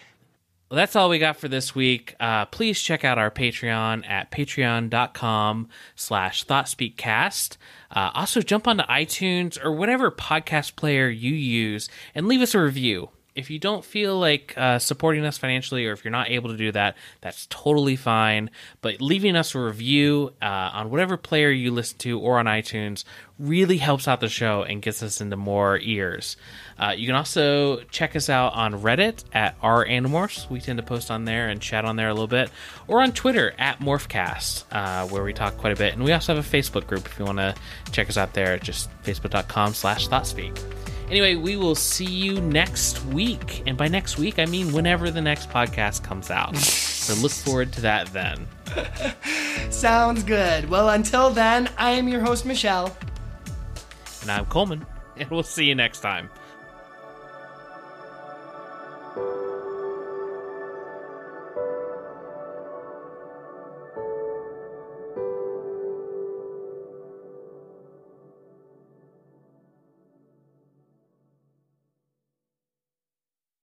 Well, that's all we got for this week. Uh, please check out our Patreon at patreon.com slash thoughtspeakcast. Uh, also, jump onto iTunes or whatever podcast player you use and leave us a review. If you don't feel like uh, supporting us financially, or if you're not able to do that, that's totally fine. But leaving us a review uh, on whatever player you listen to or on iTunes really helps out the show and gets us into more ears. Uh, you can also check us out on Reddit at our Animorphs. We tend to post on there and chat on there a little bit, or on Twitter at Morphcast, uh, where we talk quite a bit. And we also have a Facebook group if you want to check us out there. Just facebook.com slash thoughtspeak. Anyway, we will see you next week. And by next week, I mean whenever the next podcast comes out. so look *laughs* forward to that then. *laughs* Sounds good. Well, until then, I am your host, Michelle. And I'm Coleman, and we'll see you next time.